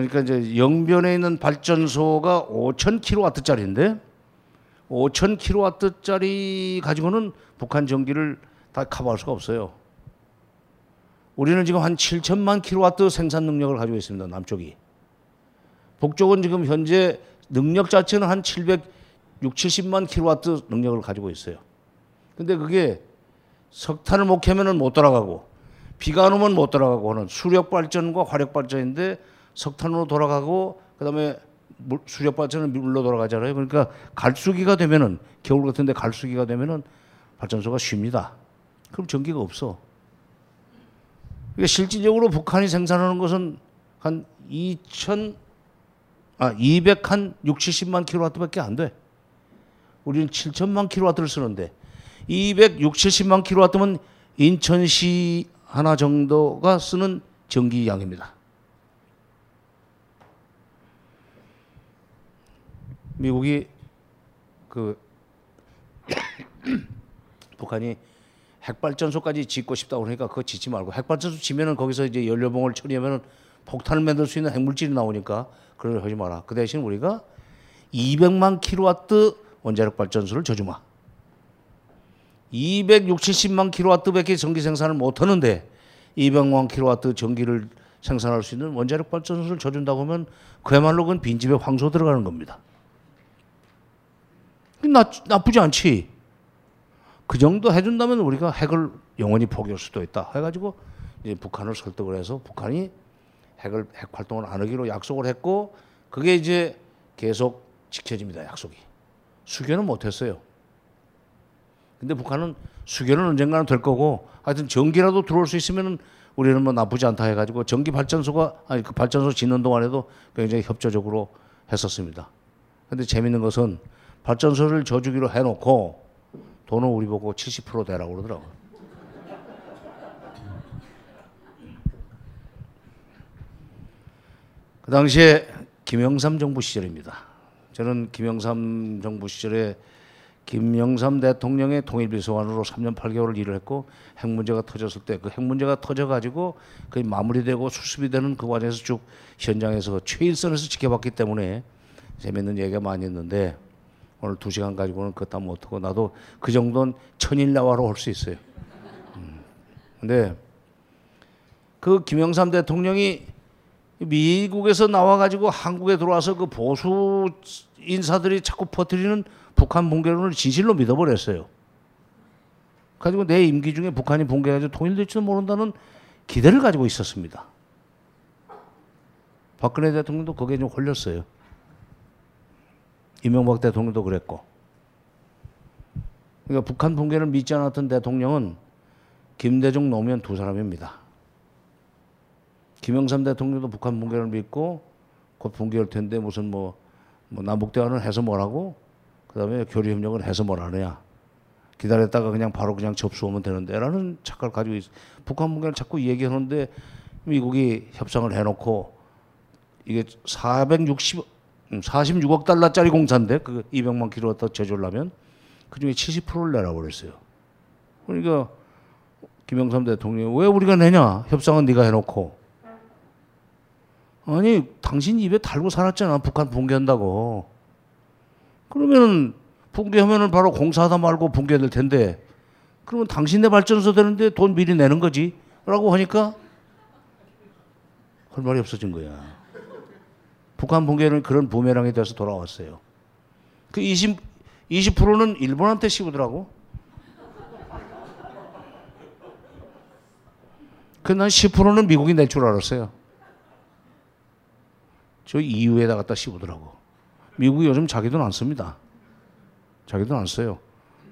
그러니까 이제 영변에 있는 발전소가 5,000kW짜리인데 5,000kW짜리 가지고는 북한 전기를 다 커버할 수가 없어요. 우리는 지금 한 7천만 킬로와트 생산 능력을 가지고 있습니다. 남쪽이. 북쪽은 지금 현재 능력 자체는 한 700, 6, 70만 킬로와트 능력을 가지고 있어요. 근데 그게 석탄을 못 캐면은 못 돌아가고 비가 안 오면 못 돌아가고 하는 수력 발전과 화력 발전인데 석탄으로 돌아가고 그다음에 물- 수력 발전은 물로 돌아가잖아요. 그러니까 갈수기가 되면은 겨울 같은데 갈수기가 되면은 발전소가 쉽니다. 그럼 전기가 없어. 그러니까 실질적으로 북한이 생산하는 것은 한 2천 아 200 한 6, 70만 킬로와트밖에 안 돼. 우리는 7천만 킬로와트를 쓰는데 200, 6, 70만 킬로와트면 인천시 하나 정도가 쓰는 전기 양입니다. 미국이 그 북한이 핵발전소까지 짓고 싶다고 그러니까 그거 짓지 말고 핵발전소 지면은 거기서 이제 연료봉을 처리하면은 폭탄을 만들 수 있는 핵물질이 나오니까 그걸 하지 마라. 그 대신 우리가 200만 킬로와트 원자력 발전소를 저주마. 260, 70만 킬로와트밖에 전기 생산을 못 하는데 200만 킬로와트 전기를 생산할 수 있는 원자력 발전소를 줘준다고 하면 그야말로 그건 빈집에 황소 들어가는 겁니다. 나, 나쁘지 않지. 그 정도 해준다면 우리가 핵을 영원히 포기할 수도 있다. 해가지고 이제 북한을 설득을 해서 북한이 핵을 핵 활동을 안 하기로 약속을 했고 그게 이제 계속 지켜집니다. 약속이. 수교는 못했어요. 근데 북한은 수교는 언젠가는 될 거고 하여튼 전기라도 들어올 수 있으면 우리는 뭐 나쁘지 않다 해가지고 전기 발전소가 아니 그 발전소 짓는 동안에도 굉장히 협조적으로 했었습니다. 근데 재밌는 것은 발전소를 져주기로 해놓고 돈은 우리 보고 70% 대라고 그러더라고요. 그 당시에 김영삼 정부 시절입니다. 저는 김영삼 정부 시절에 김영삼 대통령의 통일비서관으로 3년 8개월을 일을 했고 핵 문제가 터졌을 때 그 핵 문제가 터져가지고 거의 마무리되고 수습이 되는 그 과정에서 쭉 현장에서 최일선에서 지켜봤기 때문에 재밌는 얘기가 많이 있는데 오늘 두 시간 가지고는 그것 다 못하고 나도 그 정도는 천일나와로 할수 있어요. 음. 근데 그 김영삼 대통령이 미국에서 나와가지고 한국에 들어와서 그 보수 인사들이 자꾸 퍼뜨리는 북한 붕괴론을 진실로 믿어버렸어요. 가지고 내 임기 중에 북한이 붕괴해가지고 통일될지도 모른다는 기대를 가지고 있었습니다. 박근혜 대통령도 거기에 좀 홀렸어요. 이명박 대통령도 그랬고. 그러니까 북한 붕괴를 믿지 않았던 대통령은 김대중 노무현 두 사람입니다. 김영삼 대통령도 북한 붕괴를 믿고 곧 붕괴할 텐데 무슨 뭐, 뭐 남북 대화는 해서 뭐라고 그다음에 교류 협력은 해서 뭘 하느냐 기다렸다가 그냥 바로 그냥 접수하면 되는데라는 착각을 가지고 있어. 북한 붕괴를 자꾸 얘기하는데 미국이 협상을 해놓고 이게 460 46억 달러짜리 공사인데 그 200만 킬로와트 제조하려면 그 중에 70%를 내라고 그랬어요. 그러니까 김영삼 대통령이 왜 우리가 내냐? 협상은 네가 해놓고. 아니 당신 입에 달고 살았잖아. 북한 붕괴한다고. 그러면은 붕괴하면은 바로 공사하다 말고 붕괴될 텐데. 그러면 당신네 발전소 되는데 돈 미리 내는 거지. 라고 하니까 할 말이 없어진 거야. 북한 붕괴는 그런 부메랑이 돼서 돌아왔어요. 그 20, 20%는 일본한테 씌우더라고. 그난 10%는 미국이 낼 줄 알았어요. 저 EU에다 갖다 씌우더라고. 미국이 요즘 자기 돈 안 씁니다. 자기 돈 안 써요.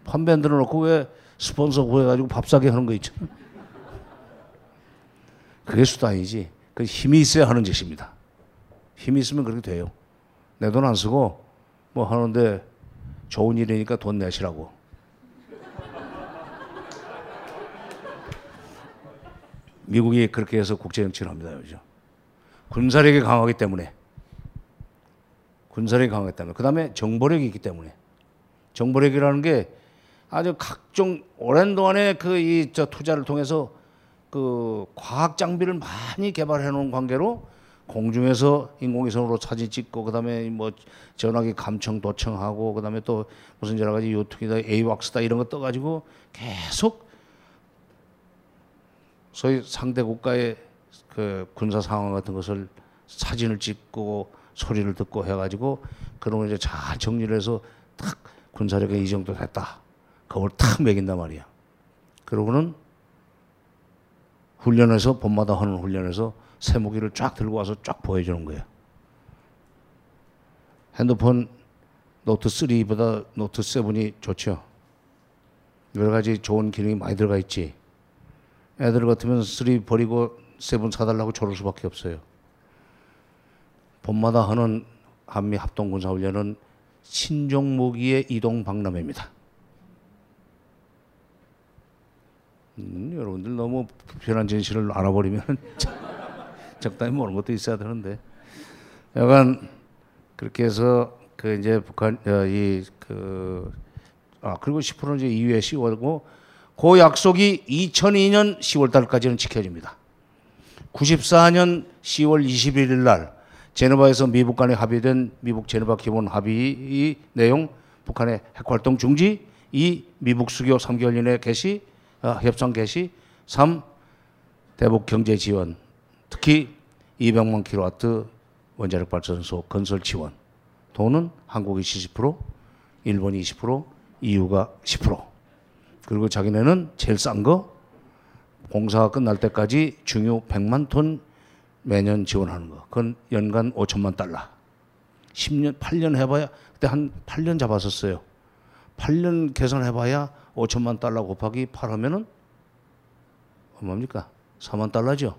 판매 안 들어놓고 왜 스폰서 구해가지고 밥 사게 하는 거 있잖아. 그게 수단이지. 그 힘이 있어야 하는 짓입니다. 힘이 있으면 그렇게 돼요. 내 돈 안 쓰고 뭐 하는데 좋은 일이니까 돈 내시라고. 미국이 그렇게 해서 국제 정치를 합니다. 요즘. 군사력이 강하기 때문에 군사력이 강했다면 그 다음에 정보력이 있기 때문에 정보력이라는 게 아주 각종 오랜 동안에 그 이 저 투자를 통해서 그 과학 장비를 많이 개발해 놓은 관계로 공중에서 인공위성으로 사진 찍고 그다음에 뭐 전화기 감청 도청하고 그다음에 또 무슨 여러 가지 요트기다 에이왁스다 이런 거 떠가지고 계속 소위 상대 국가의 그 군사 상황 같은 것을 사진을 찍고 소리를 듣고 해가지고 그런 걸 이제 잘 정리를 해서 딱 군사력에 이 정도 됐다. 그걸 탁 매긴단 말이야. 그러고는 훈련에서 봄마다 하는 훈련에서 쇠무기를 쫙 들고 와서 쫙 보여주는 거예요. 핸드폰 노트 3보다 노트 7이 좋죠. 여러 가지 좋은 기능이 많이 들어가 있지. 애들 같으면 3 버리고 7 사달라고 조를 수밖에 없어요. 봄마다 하는 한미 합동군사훈련은 신종 무기의 이동 박람회입니다. 음, 여러분들 너무 불편한 진실을 알아버리면 적당히 모르는 것도 있어야 되는데 약간 그렇게 해서 그 이제 북한 어, 이그 아 그리고 10%는 이제 이후에 10월고 그 약속이 2002년 10월 달까지는 지켜집니다. 94년 10월 21일 날 제네바에서 미북 간에 합의된 미북 제네바 기본 합의 내용 북한의 핵 활동 중지, 이 미북 수교 3개월 이내 개시, 아, 협상 개시, 3 대북 경제 지원, 특히 200만 킬로와트 원자력 발전소 건설 지원. 돈은 한국이 70%, 일본이 20%, EU가 10%. 그리고 자기네는 제일 싼 거 공사가 끝날 때까지 중유 100만 톤 매년 지원하는 거. 그건 연간 5천만 달러. 10년, 8년 해봐야, 그때 한 8년 잡았었어요. 8년 계산해봐야 5천만 달러 곱하기 8 하면은 얼마입니까? 4만 달러죠?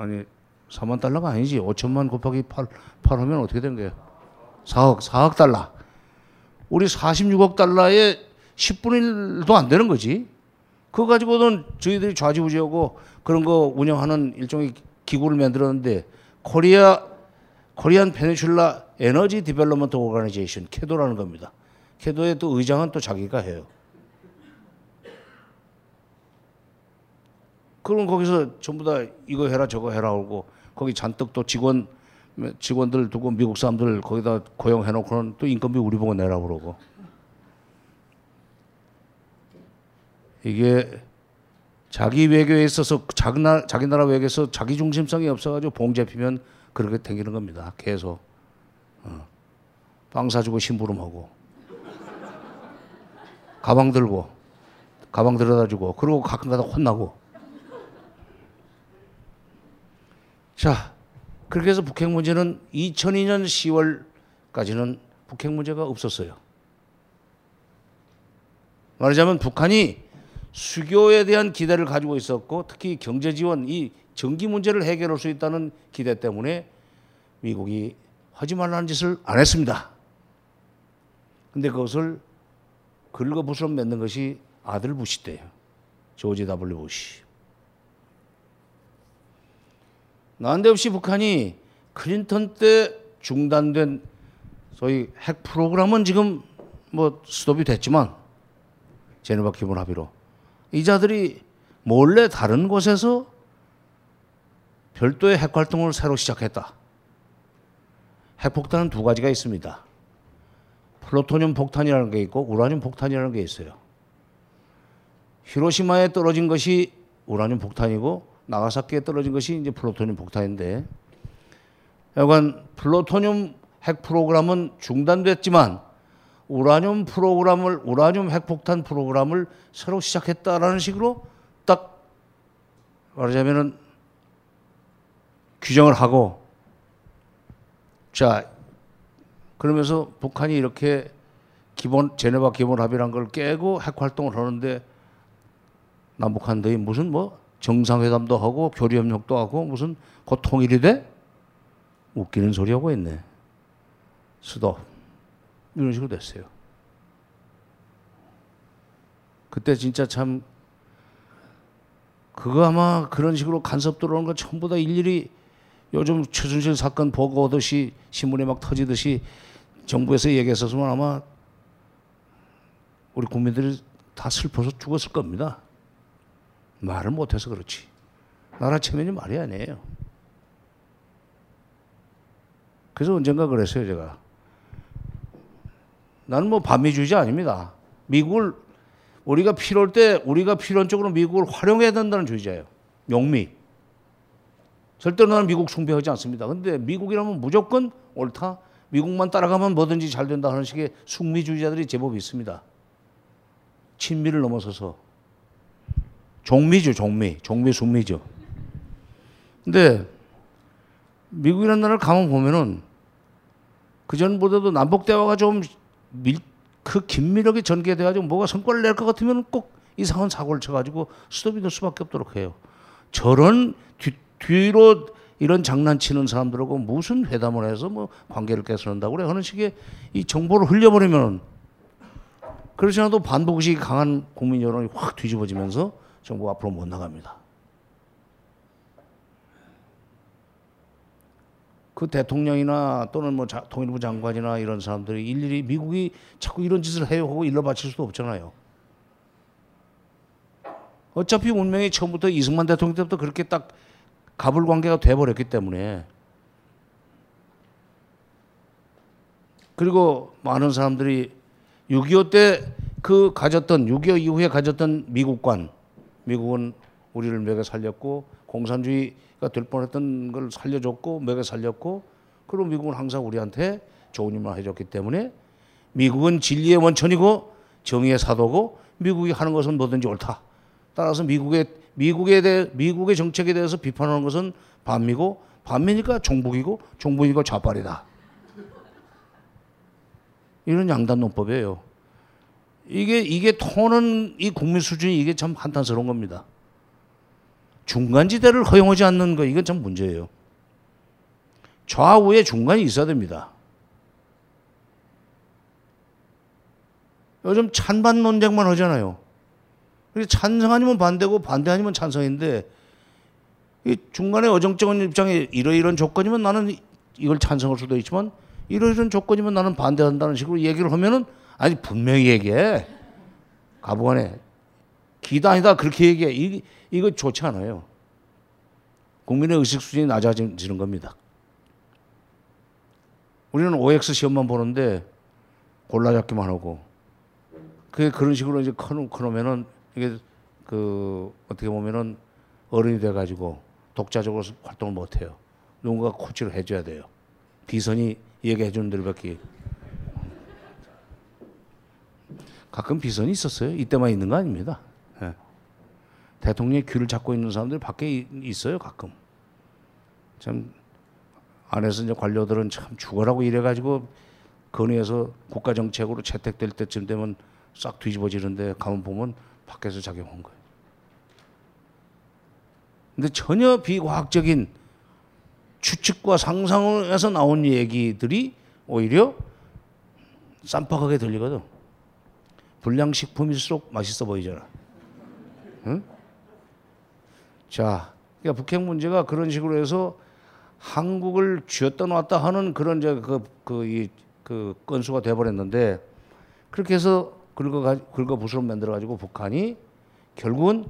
아니, 4만 달러가 아니지. 5천만 곱하기 8, 8 하면 어떻게 된 거예요? 4억, 4억 달러. 우리 46억 달러에 10분의 1도 안 되는 거지. 그거 가지고는 저희들이 좌지우지하고 그런 거 운영하는 일종의 기구를 만들었는데 Korea Korean Peninsula Energy Development Organization KEDO라는 겁니다. KEDO의 또 의장은 또 자기가 해요. 그럼 거기서 전부 다 이거 해라 저거 해라 하고 거기 잔뜩 또 직원 직원들 두고 미국 사람들 거기다 고용해 놓고는 또 인건비 우리 보고 내라 그러고. 이게 자기 외교에 있어서 자기 나라, 자기 나라 외교에서 자기 중심성이 없어가지고 봉 잡히면 그렇게 되기는 겁니다. 계속. 어. 빵 사주고 심부름하고. 가방 들고 가방 들여다 주고. 그러고 가끔가다 혼나고 자 그렇게 해서 북핵 문제는 2002년 10월까지는 북핵 문제가 없었어요. 말하자면 북한이 수교에 대한 기대를 가지고 있었고 특히 경제 지원 이 전기 문제를 해결할 수 있다는 기대 때문에 미국이 하지 말라는 짓을 안 했습니다. 근데 그것을 긁어부스러 맺는 것이 아들 부시 때예요. 조지 W 부시. 난데없이 북한이 클린턴 때 중단된 소위 핵 프로그램은 지금 뭐 스톱이 됐지만 제네바 기본 합의로 이 자들이 몰래 다른 곳에서 별도의 핵 활동을 새로 시작했다. 핵폭탄은 두 가지가 있습니다. 플루토늄 폭탄이라는 게 있고 우라늄 폭탄이라는 게 있어요. 히로시마에 떨어진 것이 우라늄 폭탄이고 나가사키에 떨어진 것이 이제 플루토늄 폭탄인데 여간 플루토늄 핵 프로그램은 중단됐지만 우라늄 프로그램을 우라늄 핵폭탄 프로그램을 새로 시작했다라는 식으로 딱 말하자면은 규정을 하고 자 그러면서 북한이 이렇게 기본 제네바 기본 합의란 걸 깨고 핵 활동을 하는데 남북한들이 무슨 뭐 정상회담도 하고 교류 협력도 하고 무슨 곧 통일이 돼? 웃기는 소리 하고 있네. 수도 이런 식으로 됐어요. 그때 진짜 참 그거 아마 그런 식으로 간섭 들어오는 거 전부 다 일일이 요즘 최순실 사건 보고 오듯이 신문에 막 터지듯이 정부에서 얘기했었으면 아마 우리 국민들이 다 슬퍼서 죽었을 겁니다. 말을 못해서 그렇지. 나라 체면이 말이 아니에요. 그래서 언젠가 그랬어요, 제가. 나는 뭐 반미주의자 아닙니다. 미국을 우리가 필요할 때 우리가 필연적으로 미국을 활용해야 된다는 주의자예요. 용미. 절대로 나는 미국 숭배하지 않습니다. 근데 미국이라면 무조건 옳다. 미국만 따라가면 뭐든지 잘 된다 하는 식의 숙미주의자들이 제법 있습니다. 친미를 넘어서서 종미죠, 종미. 종미 숙미죠. 근데 미국이라는 나라를 가만 보면은 그 전보다도 남북 대화가 좀 밀, 그 긴밀하게 전개돼가지고 뭐가 성과를 낼 것 같으면 꼭 이상한 사고를 쳐가지고 스톱이 될 수밖에 없도록 해요. 저런 뒤, 뒤로 이런 장난치는 사람들하고 무슨 회담을 해서 뭐 관계를 개선한다고 그래 하는 식의 이 정보를 흘려버리면 그렇지 않아도 반복의식이 강한 국민 여론이 확 뒤집어지면서 정부가 앞으로 못 나갑니다. 그 대통령이나 또는 뭐 자- 통일부 장관이나 이런 사람들이 일일이 미국이 자꾸 이런 짓을 해요 하고 일러 바칠 수도 없잖아요. 어차피 운명이 처음부터 이승만 대통령 때부터 그렇게 딱 갑을 관계가 돼버렸기 때문에 그리고 많은 사람들이 6.25 때 그 가졌던 6.25 이후에 가졌던 미국관 미국은 우리를 먹여 살렸고 공산주의가 될 뻔했던 걸 살려줬고 먹여 살렸고 그리고 미국은 항상 우리한테 좋은 일만 해줬기 때문에 미국은 진리의 원천이고 정의의 사도고 미국이 하는 것은 뭐든지 옳다. 따라서 미국의 미국에 대해 미국의 정책에 대해서 비판하는 것은 반미고 반미니까 종북이고 종북이고 좌빨이다. 이런 양단 논법이에요. 이게 이게 토는 이 국민 수준이 이게 참 한탄스러운 겁니다. 중간지대를 허용하지 않는 거 이건 참 문제예요. 좌우에 중간이 있어야 됩니다. 요즘 찬반 논쟁만 하잖아요. 찬성 아니면 반대고 반대 아니면 찬성인데 이 중간에 어정쩡한 입장에 이러이런 조건이면 나는 이걸 찬성할 수도 있지만 이러이런 조건이면 나는 반대한다는 식으로 얘기를 하면은 아니 분명히 얘기해. 가부간에 기다 아니다 그렇게 얘기해. 이, 이거 좋지 않아요. 국민의 의식 수준이 낮아지는 겁니다. 우리는 OX 시험만 보는데 골라잡기만 하고 그게 그런 식으로 이제 커놓, 커놓으면은 이게 그 어떻게 보면은 어른이 돼가지고 독자적으로 활동을 못해요. 누군가 코치를 해줘야 돼요. 비선이 얘기해 주는 대로밖에 가끔 비선이 있었어요. 이때만 있는 거 아닙니다. 예. 대통령의 귀를 잡고 있는 사람들 밖에 이- 있어요. 가끔. 참 안에서 이제 관료들은 참 죽어라고 이래가지고 건의해서 국가 정책으로 채택될 때쯤 되면 싹 뒤집어지는데 가만 보면 밖에서 작용한 거예요. 근데 전혀 비과학적인 추측과 상상에서 나온 얘기들이 오히려 쌈박하게 들리거든. 불량식품일수록 맛있어 보이잖아. 응? 자, 그러니까 북핵 문제가 그런 식으로 해서 한국을 쥐었다 놨다 하는 그런 이제 그, 그, 이, 그 건수가 돼버렸는데 그렇게 해서 긁어, 긁어 부스럼 만들어가지고 북한이 결국은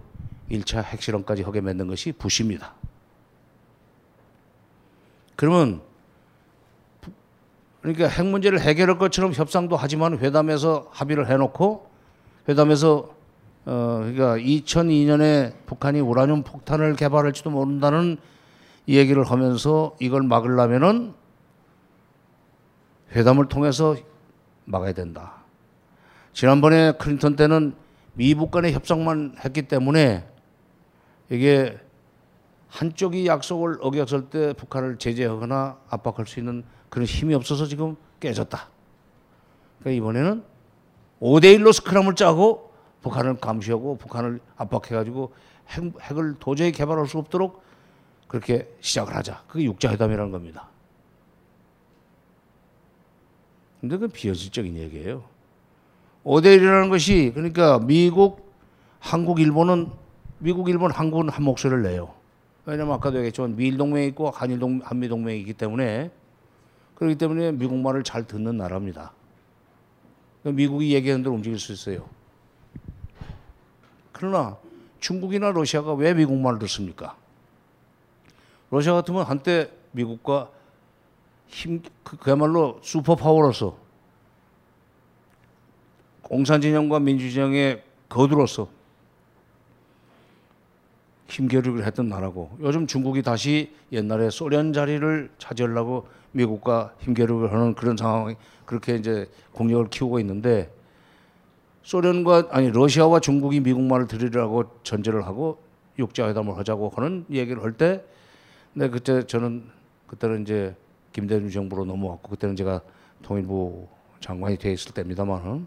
1차 핵실험까지 하게 만든 것이 부시입니다. 그러면 부- 그러니까 핵 문제를 해결할 것처럼 협상도 하지만 회담에서 합의를 해놓고 회담에서 어 그러니까 2002년에 북한이 우라늄 폭탄을 개발할지도 모른다는 얘기를 하면서 이걸 막으려면은 회담을 통해서 막아야 된다. 지난번에 클린턴 때는 미북 간의 협상만 했기 때문에 이게 한쪽이 약속을 어겼을 때 북한을 제재하거나 압박할 수 있는 그런 힘이 없어서 지금 깨졌다. 그러니까 이번에는 5대1로 스크럼을 짜고 북한을 감시하고 북한을 압박해가지고 핵, 핵을 도저히 개발할 수 없도록 그렇게 시작을 하자. 그게 육자회담이라는 겁니다. 근데 그건 비현실적인 얘기예요. 5대1이라는 것이 그러니까 미국, 한국, 일본은 미국, 일본, 한국은 한 목소리를 내요. 왜냐면 아까도 얘기했지만 미일 동맹이 있고 한일 동 한미 동맹이 있기 때문에 그렇기 때문에 미국 말을 잘 듣는 나라입니다. 그러니까 미국이 얘기하는 대로 움직일 수 있어요. 그러나 중국이나 러시아가 왜 미국 말을 듣습니까? 러시아 같으면 한때 미국과 힘 그- 그야말로 슈퍼 파워로서 공산 진영과 민주 진영의 거두로서 힘겨루기를 했던 나라고 요즘 중국이 다시 옛날에 소련 자리를 차지하려고 미국과 힘겨루기를 하는 그런 상황이 그렇게 이제 공력을 키우고 있는데 소련과 아니 러시아와 중국이 미국 말을 들으라고 전제를 하고 육자회담을 하자고 하는 얘기를 할 때, 네 그때 저는 그때는 이제 김대중 정부로 넘어왔고 그때는 제가 통일부 장관이 돼 있을 때입니다만은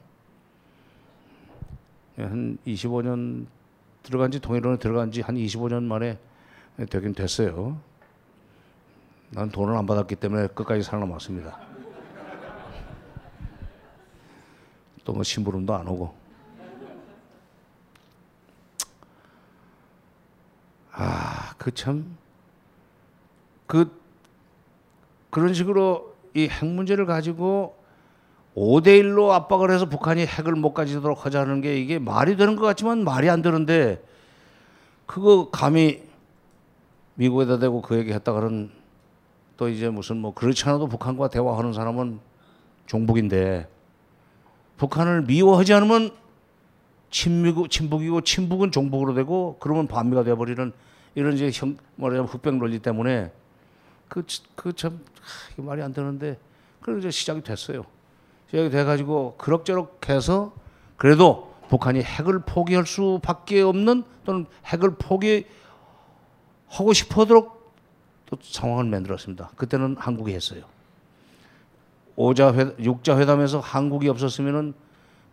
예, 한 25년 들어간 지 통일원에 들어간 지 한 25년 만에 되긴 됐어요. 난 돈을 안 받았기 때문에 끝까지 살아남았습니다. 또 뭐 심부름도 안 오고. 아, 그 참, 그, 그런 식으로 이 핵 문제를 가지고 5대1로 압박을 해서 북한이 핵을 못 가지도록 하자는 게 이게 말이 되는 것 같지만 말이 안 되는데 그거 감히 미국에다 대고 그 얘기 했다가는 또 이제 무슨 뭐 그렇지 않아도 북한과 대화하는 사람은 종북인데 북한을 미워하지 않으면 친미고 친북이고 친북은 종북으로 되고 그러면 반미가 되어버리는 이런 이제 형 뭐냐면 흑백 논리 때문에 그 그참 말이 안 되는데 그래서 이제 시작이 됐어요. 시작이 돼가지고 그럭저럭 해서 그래도 북한이 핵을 포기할 수밖에 없는 또는 핵을 포기하고 싶어도록 또 상황을 만들었습니다. 그때는 한국이 했어요. 오자 회, 육자 회담에서 한국이 없었으면은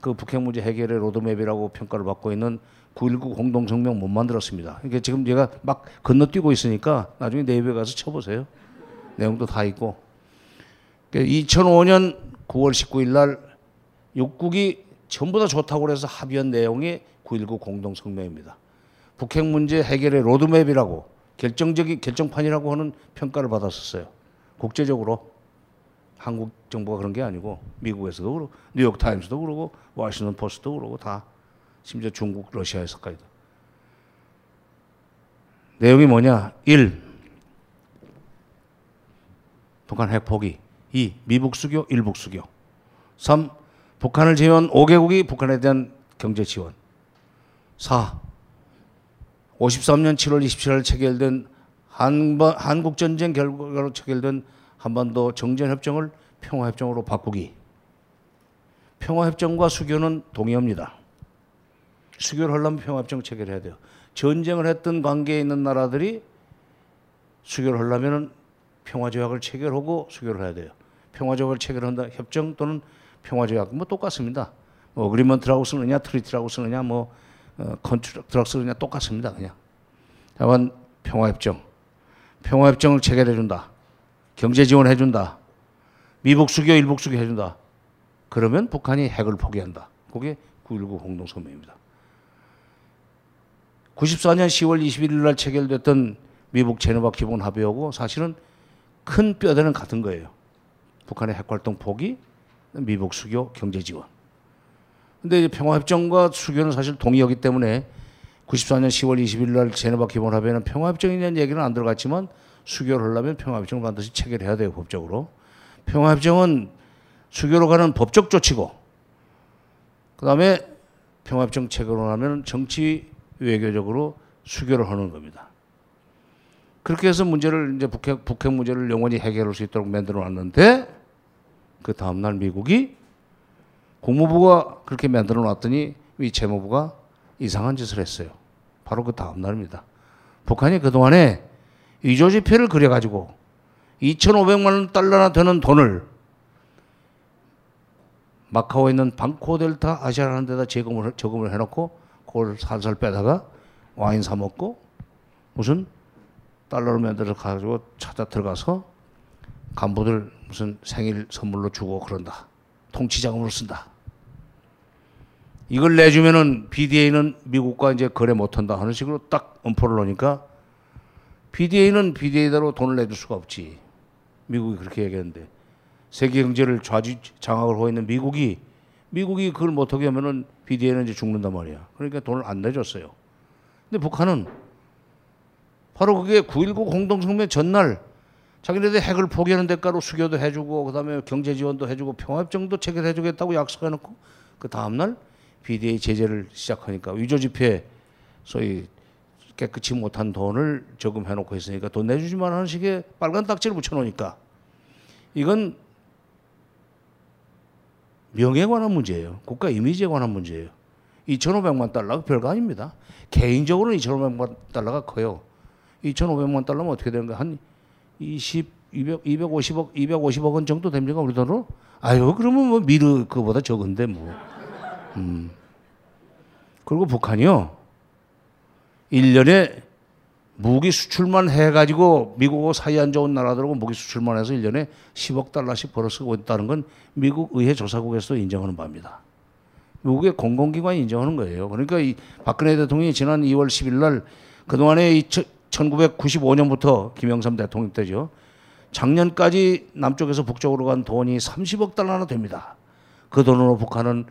그 북핵 문제 해결의 로드맵이라고 평가를 받고 있는 9.19 공동성명 못 만들었습니다. 이게 지금 제가 막 건너뛰고 있으니까 나중에 네이버에 가서 쳐보세요. 내용도 다 있고. 2005년 9월 19일 날 육국이 전부 다 좋다고 그래서 합의한 내용이 9.19 공동성명입니다. 북핵 문제 해결의 로드맵이라고 결정적인 결정판이라고 하는 평가를 받았었어요. 국제적으로 한국 정부가 그런 게 아니고 미국에서도 그렇고 뉴욕 타임스도 그러고 워싱턴 포스트도 그러고 다 심지어 중국 러시아에서까지 내용이 뭐냐? 1. 북한 핵 포기. 2. 미북 수교, 일북 수교. 3. 북한을 제외한 5개국이 북한에 대한 경제 지원. 4. 53년 7월 27일 체결된 한번, 한국 전쟁 결과로 체결된 한반도 정전협정을 평화협정으로 바꾸기. 평화협정과 수교는 동의합니다. 수교를 하려면 평화협정 체결해야 돼요. 전쟁을 했던 관계에 있는 나라들이 수교를 하려면 평화조약을 체결하고 수교를 해야 돼요. 평화조약을 체결한다 협정 또는 평화조약 뭐 똑같습니다. 뭐 agreement라고 쓰느냐 treaty라고 쓰느냐 뭐 어, contract라고 쓰느냐 똑같습니다. 그냥. 다만 평화협정. 평화협정을 체결해 준다. 경제 지원해 준다. 미북 수교, 일북 수교 해 준다. 그러면 북한이 핵을 포기한다. 그게 9.19 공동성명입니다. 94년 10월 21일 날 체결됐던 미북 제네바 기본 합의하고 사실은 큰 뼈대는 같은 거예요. 북한의 핵활동 포기, 미북 수교, 경제 지원. 근데 평화협정과 수교는 사실 동의하기 때문에 94년 10월 21일 날 제네바 기본 합의에는 평화협정에 대한 얘기는 안 들어갔지만 수교를 하려면 평화협정을 반드시 체결해야 돼요 법적으로. 평화협정은 수교로 가는 법적 조치고 그 다음에 평화협정 체결을 하면 정치 외교적으로 수교를 하는 겁니다. 그렇게 해서 문제를 이제 북핵, 북핵 문제를 영원히 해결할 수 있도록 만들어 놨는데 그 다음날 미국이 국무부가 그렇게 만들어 놨더니 이 재무부가 이상한 짓을 했어요. 바로 그 다음 날입니다. 북한이 그동안에 위조지표를 그려가지고 2,500만 원 달러나 되는 돈을 마카오에 있는 방코델타 아시아라는 데다 제금을, 저금을 해놓고 그걸 살살 빼다가 와인 사 먹고 무슨 달러로 만들어 가지고 찾아 들어가서 간부들 무슨 생일 선물로 주고 그런다. 통치자금으로 쓴다. 이걸 내주면은 BDA는 미국과 이제 거래 못한다 하는 식으로 딱 엄포를 놓으니까 BDA는 BDA대로 돈을 내줄 수가 없지. 미국이 그렇게 얘기했는데 세계 경제를 좌지 장악을 하고 있는 미국이 미국이 그걸 못하게 하면은 BDA는 이제 죽는단 말이야. 그러니까 돈을 안 내줬어요. 근데 북한은 바로 그게 9.19 공동성명 전날 자기네들 핵을 포기하는 대가로 수교도 해주고 그다음에 경제 지원도 해주고 평화협정도 체결해주겠다고 약속해놓고 그 다음날 BDA 제재를 시작하니까 위조 지폐 소위 깨끗이 못한 돈을 저금해 놓고 있으니까 돈 내주지만 하는 식의 빨간 딱지를 붙여 놓으니까 이건 명예에 관한 문제예요. 국가 이미지에 관한 문제예요. 2,500만 달러가 별거 아닙니다. 개인적으로는 2,500만 달러가 커요. 2,500만 달러면 어떻게 되는가? 한 20, 200, 250억, 250억 원 정도 됩니까? 우리 돈으로? 아유, 그러면 뭐 미르 그보다 적은데 뭐. 음. 그리고 북한이요. 1년에 무기 수출만 해가지고 미국하고 사이 안 좋은 나라들하고 무기 수출만 해서 1년에 10억 달러씩 벌어쓰고 있다는 건 미국 의회 조사국에서도 인정하는 바입니다. 미국의 공공기관이 인정하는 거예요. 그러니까 이 박근혜 대통령이 지난 2월 10일 날 그동안에 이 1995년부터 김영삼 대통령 때죠. 작년까지 남쪽에서 북쪽으로 간 돈이 30억 달러나 됩니다. 그 돈으로 북한은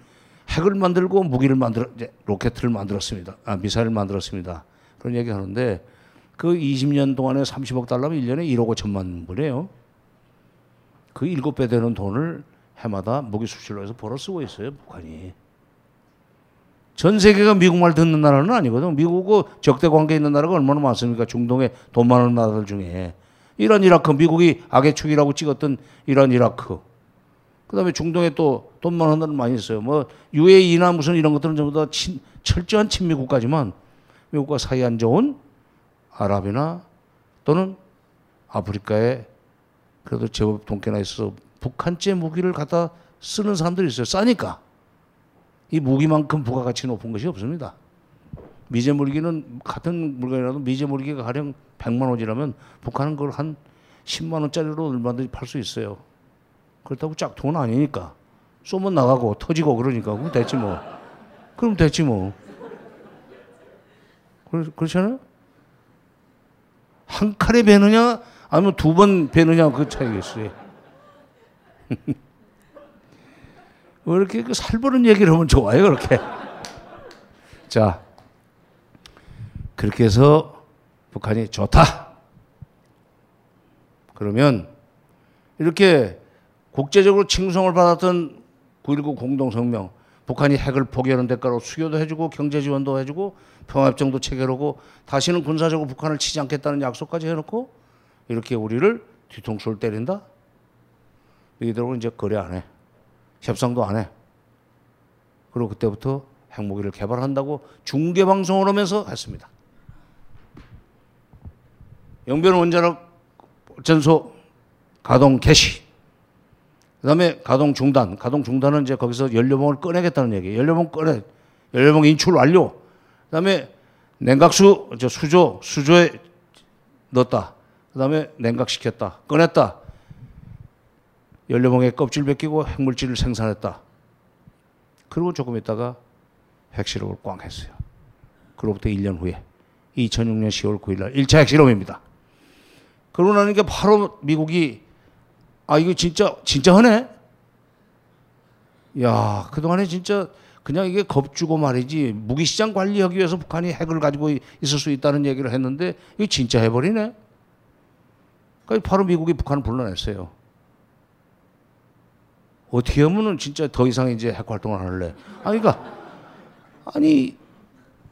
핵을 만들고 무기를 만들어 이제 로켓을 만들었습니다. 아, 미사일을 만들었습니다. 그런 얘기 하는데 그 20년 동안에 30억 달러면 1년에 1억 5천만 불이에요. 그 7배 되는 돈을 해마다 무기 수출로 해서 벌어 쓰고 있어요, 북한이. 전 세계가 미국 말 듣는 나라는 아니거든. 미국하고 적대 관계 있는 나라가 얼마나 많습니까? 중동에 돈 많은 나라들 중에. 이란, 이라크, 미국이 악의 축이라고 찍었던 이란, 이라크. 그 다음에 중동에 또돈 많은 나라 많이 있어요. 뭐, UAE나 무슨 이런 것들은 전부 다 친, 철저한 친미 국가지만 미국과 사이 안 좋은 아랍이나 또는 아프리카에 그래도 제법 돈깨나 있어서 북한제 무기를 갖다 쓰는 사람들이 있어요. 싸니까. 이 무기만큼 부가가치 높은 것이 없습니다. 미제 무기는 같은 물건이라도 미제 무기가 가령 100만 원이라면 북한은 그걸 한 10만 원짜리로 얼마든지 팔 수 있어요. 그렇다고 짝퉁은 아니니까. 쏘면 나가고 터지고 그러니까 그럼 됐지 뭐. 그럼 됐지 뭐. 그렇, 그렇잖아요? 한 칼에 베느냐 아니면 두 번 베느냐 그 차이겠어요. 왜 이렇게 그 살벌한 얘기를 하면 좋아요, 그렇게. 자, 그렇게 해서 북한이 좋다. 그러면 이렇게 국제적으로 칭송을 받았던 9.19 공동성명, 북한이 핵을 포기하는 대가로 수교도 해주고 경제 지원도 해주고 평화협정도 체결하고 다시는 군사적으로 북한을 치지 않겠다는 약속까지 해놓고 이렇게 우리를 뒤통수를 때린다? 이대로 이제 거래 안 해. 협상도 안 해. 그리고 그때부터 핵무기를 개발한다고 중계 방송을 하면서 했습니다. 영변 원자력 발전소 가동 개시. 그다음에 가동 중단. 가동 중단은 이제 거기서 연료봉을 꺼내겠다는 얘기예요. 연료봉 꺼내. 연료봉 인출 완료. 그다음에 냉각수 저 수조 수조에 넣었다. 그다음에 냉각시켰다. 꺼냈다. 연료봉에 껍질 벗기고 핵물질을 생산했다. 그리고 조금 있다가 핵실험을 꽝 했어요. 그로부터 1년 후에 2006년 10월 9일 날 1차 핵실험입니다. 그러고 나니까 바로 미국이 아 이거 진짜 진짜 하네. 야 그동안에 진짜 그냥 이게 겁주고 말이지 무기 시장 관리하기 위해서 북한이 핵을 가지고 있을 수 있다는 얘기를 했는데 이거 진짜 해버리네. 그러니까 바로 미국이 북한을 불러냈어요. 어떻게 하면은 진짜 더 이상 이제 핵 활동을 안 할래. 아니, 그러니까, 아니,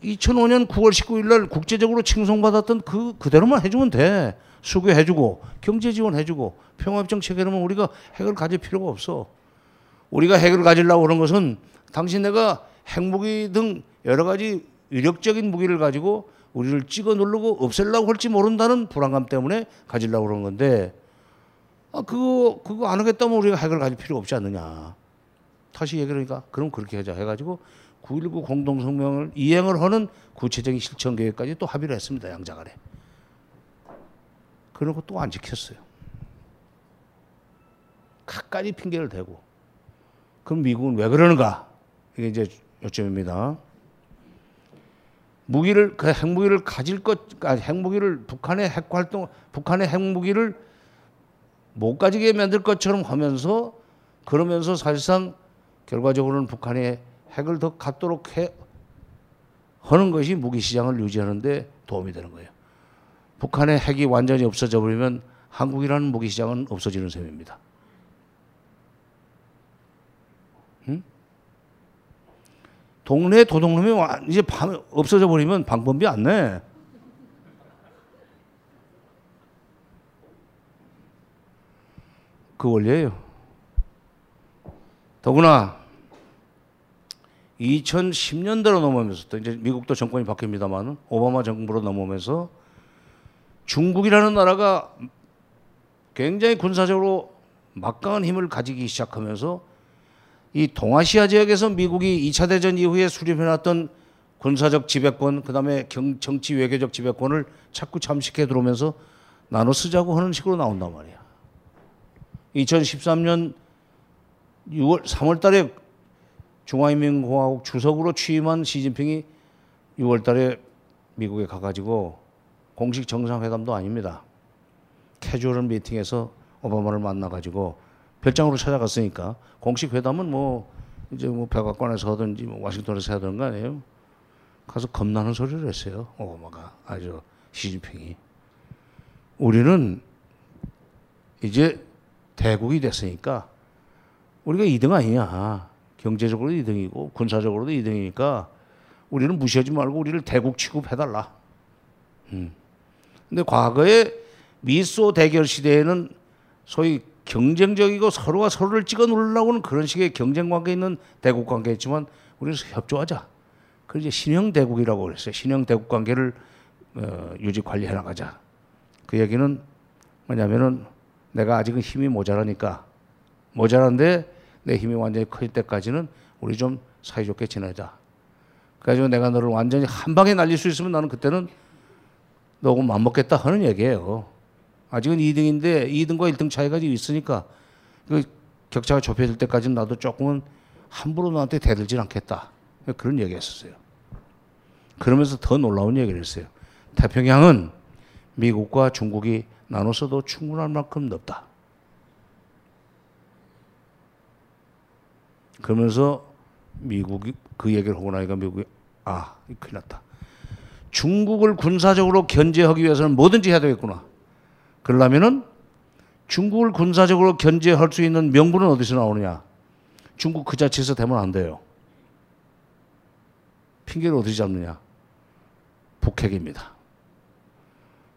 2005년 9월 19일 날 국제적으로 칭송받았던 그, 그대로만 해주면 돼. 수교해주고, 경제 지원해주고, 평화협정 체결하면 우리가 핵을 가질 필요가 없어. 우리가 핵을 가지려고 그런 것은 당신네가 핵무기 등 여러 가지 위력적인 무기를 가지고 우리를 찍어 누르고 없애려고 할지 모른다는 불안감 때문에 가지려고 그런 건데, 아, 그거, 그거 안 하겠다면 우리가 핵을 가질 필요 없지 않느냐. 다시 얘기하니까, 그럼 그렇게 하자 해가지고 9.19 공동성명을 이행을 하는 구체적인 실천 계획까지 또 합의를 했습니다. 양자 간에. 그러고 또 안 지켰어요. 갖가지 핑계를 대고. 그럼 미국은 왜 그러는가? 이게 이제 요점입니다. 무기를 그 핵무기를 가질 것, 아, 핵무기를 북한의 핵 활동, 북한의 핵무기를 못 가지게 만들 것처럼 하면서 그러면서 사실상 결과적으로는 북한의 핵을 더 갖도록 해 하는 것이 무기 시장을 유지하는데 도움이 되는 거예요. 북한의 핵이 완전히 없어져 버리면 한국이라는 무기 시장은 없어지는 셈입니다. 응? 동네 도둑놈이 와- 이제 밤 없어져 버리면 방법이 안 내. 그 원리예요. 더구나 2010년대로 넘어오면서 또 이제 미국도 정권이 바뀝니다만 오바마 정부로 넘어오면서 중국이라는 나라가 굉장히 군사적으로 막강한 힘을 가지기 시작하면서 이 동아시아 지역에서 미국이 2차 대전 이후에 수립해놨던 군사적 지배권, 그 다음에 정치 외교적 지배권을 자꾸 잠식해 들어오면서 나눠 쓰자고 하는 식으로 나온단 말이야. 2013년 6월 3월 달에 중화인민공화국 주석으로 취임한 시진핑이 6월 달에 미국에 가가지고 공식 정상회담도 아닙니다. 캐주얼 미팅에서 오바마를 만나가지고 별장으로 찾아갔으니까 공식 회담은 뭐 이제 뭐 백악관에서 하든지 뭐 와싱턴에서 되는 거 아니에요? 가서 겁나는 소리를 했어요. 오바마가 아주 시진핑이 우리는 이제 대국이 됐으니까 우리가 2등 아니냐. 경제적으로도 2등이고 군사적으로도 2등이니까 우리는 무시하지 말고 우리를 대국 취급해달라. 음. 근데 과거에 미소 대결 시대에는 소위 경쟁적이고 서로가 서로를 찍어 누르려고는 그런 식의 경쟁 관계 있는 대국 관계였지만 우리는 협조하자. 그걸 이제 신형 대국이라고 그랬어요. 신형 대국 관계를 어, 유지 관리해 나가자. 그 얘기는 뭐냐면은 내가 아직은 힘이 모자라니까 모자란데 내 힘이 완전히 클 때까지는 우리 좀 사이좋게 지내자. 그래가지고 내가 너를 완전히 한 방에 날릴 수 있으면 나는 그때는 너하고 맞먹겠다 하는 얘기예요. 아직은 2등인데 2등과 1등 차이가 좀 있으니까 그 격차가 좁혀질 때까지는 나도 조금은 함부로 너한테 대들진 않겠다. 그런 얘기 했었어요. 그러면서 더 놀라운 얘기를 했어요. 태평양은 미국과 중국이 나눠서도 충분할 만큼 넓다. 그러면서 미국이 그 얘기를 하고 나니까 미국이 아, 큰일 났다. 중국을 군사적으로 견제하기 위해서는 뭐든지 해야 되겠구나. 그러려면은 중국을 군사적으로 견제할 수 있는 명분은 어디서 나오느냐? 중국 그 자체에서 되면 안 돼요. 핑계를 어디서 잡느냐? 북핵입니다.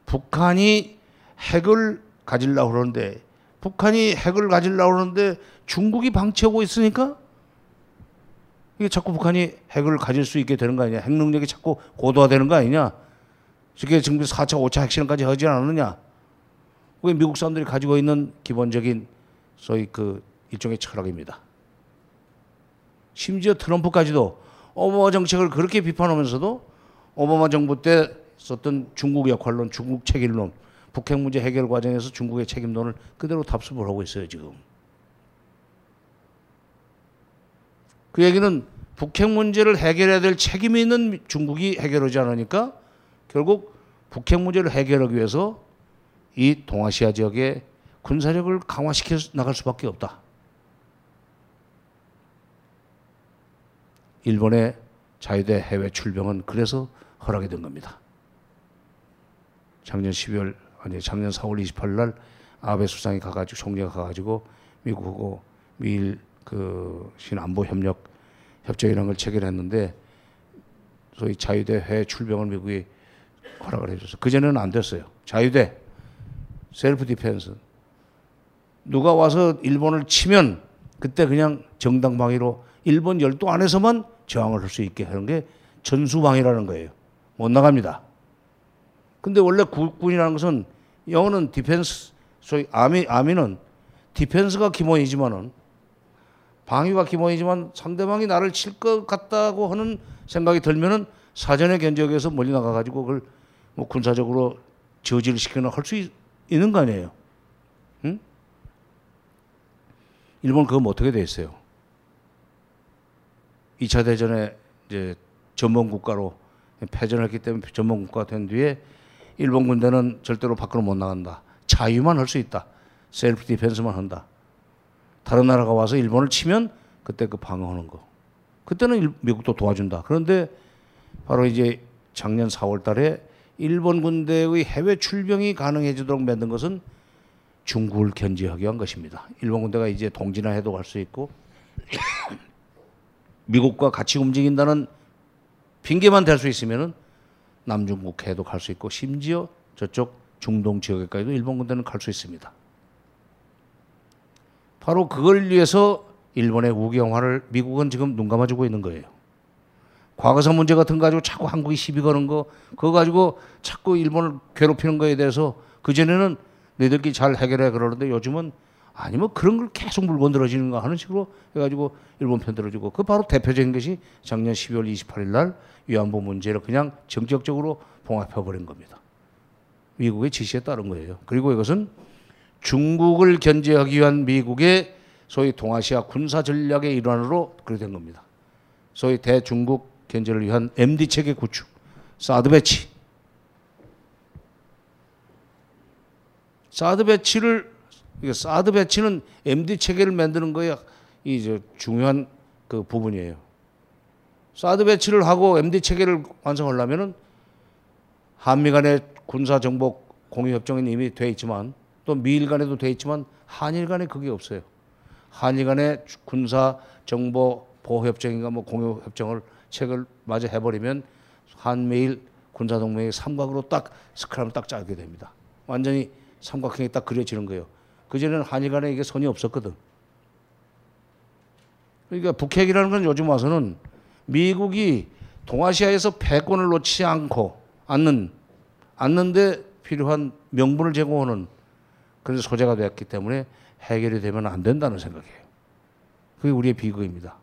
북한이 핵을 가지려고 그러는데 북한이 핵을 가지려고 그러는데 중국이 방치하고 있으니까 이게 자꾸 북한이 핵을 가질 수 있게 되는 거 아니냐. 핵 능력이 자꾸 고도화되는 거 아니냐. 그게 지금 4차, 5차 핵실험까지 하지 않았느냐. 그게 미국 사람들이 가지고 있는 기본적인 소위 그 일종의 철학입니다. 심지어 트럼프까지도 오바마 정책을 그렇게 비판하면서도 오바마 정부 때 썼던 중국 역할론, 중국 책임론, 북핵 문제 해결 과정에서 중국의 책임론을 그대로 답습을 하고 있어요, 지금. 그 얘기는 북핵 문제를 해결해야 될 책임이 있는 중국이 해결하지 않으니까 결국 북핵 문제를 해결하기 위해서 이 동아시아 지역의 군사력을 강화시켜 나갈 수밖에 없다. 일본의 자유대 해외 출병은 그래서 허락이 된 겁니다. 작년 12월 아니 작년 4월 28일 날 아베 수상이 가가지고 총리가 가가지고 미국하고 미일 그 신안보 협력 협정이라는 걸 체결했는데 소위 자위대 해외 출병을 미국이 허락을 해줘서 그 전에는 안 됐어요. 자위대 self defense 누가 와서 일본을 치면 그때 그냥 정당방위로 일본 열도 안에서만 저항을 할 수 있게 하는 게 전수방위라는 거예요. 못 나갑니다. 근데 원래 국군이라는 것은 영어는 defense, 소위 army, army는 defense가 기본이지만은 방위가 기본이지만 상대방이 나를 칠 것 같다고 하는 생각이 들면은 사전에 견적에서 멀리 나가가지고 그걸 뭐 군사적으로 저지를 시키거나 할 수 있는 거 아니에요. 응? 일본 그거 뭐 어떻게 돼 있어요? 2차 대전에 이제 전범 국가로 패전을 했기 때문에 전범 국가가 된 뒤에 일본 군대는 절대로 밖으로 못 나간다. 자유만 할 수 있다. 셀프 디펜스만 한다. 다른 나라가 와서 일본을 치면 그때 그 방어하는 거. 그때는 일- 미국도 도와준다. 그런데 바로 이제 작년 4월 달에 일본 군대의 해외 출병이 가능해지도록 만든 것은 중국을 견제하기 위한 것입니다. 일본 군대가 이제 동진화 해도 갈 수 있고 미국과 같이 움직인다는 핑계만 댈수 있으면은 남중국 해도 갈 수 있고 심지어 저쪽 중동 지역에까지도 일본 군대는 갈 수 있습니다. 바로 그걸 위해서 일본의 우경화를 미국은 지금 눈 감아주고 있는 거예요. 과거사 문제 같은 거 가지고 자꾸 한국이 시비 거는 거 그거 가지고 자꾸 일본을 괴롭히는 거에 대해서 그전에는 너희들끼리 잘 해결해 그러는데 요즘은 아니 뭐 그런 걸 계속 물건 들어지는가 하는 식으로 해가지고 일본 편 들어주고 그 바로 대표적인 것이 작년 12월 28일 날 위안부 문제를 그냥 정적적으로 봉합해 버린 겁니다. 미국의 지시에 따른 거예요. 그리고 이것은 중국을 견제하기 위한 미국의 소위 동아시아 군사 전략의 일환으로 그렇게 된 겁니다. 소위 대중국 견제를 위한 MD 체계 구축, 사드 배치. 사드 배치를 사드 배치는 MD 체계를 만드는 거에 이저 중요한 그 부분이에요. 사드 배치를 하고 MD 체계를 완성하려면은 한미 간의 군사 정보 공유 협정은 이미 돼 있지만 또 미일 간에도 돼 있지만 한일 간에 그게 없어요. 한일 간의 군사 정보 보호 협정인가 뭐 공유 협정을 체결 마저 해버리면 한미일 군사 동맹의 삼각으로 딱 스크램을 딱 짜게 됩니다. 완전히 삼각형이 딱 그려지는 거예요. 그 전에는 한일 간에 이게 선이 없었거든. 그러니까 북핵이라는 건 요즘 와서는 미국이 동아시아에서 패권을 놓지 않고 않는 않는데 필요한 명분을 제공하는 그런 소재가 되었기 때문에 해결이 되면 안 된다는 생각이에요. 그게 우리의 비극입니다.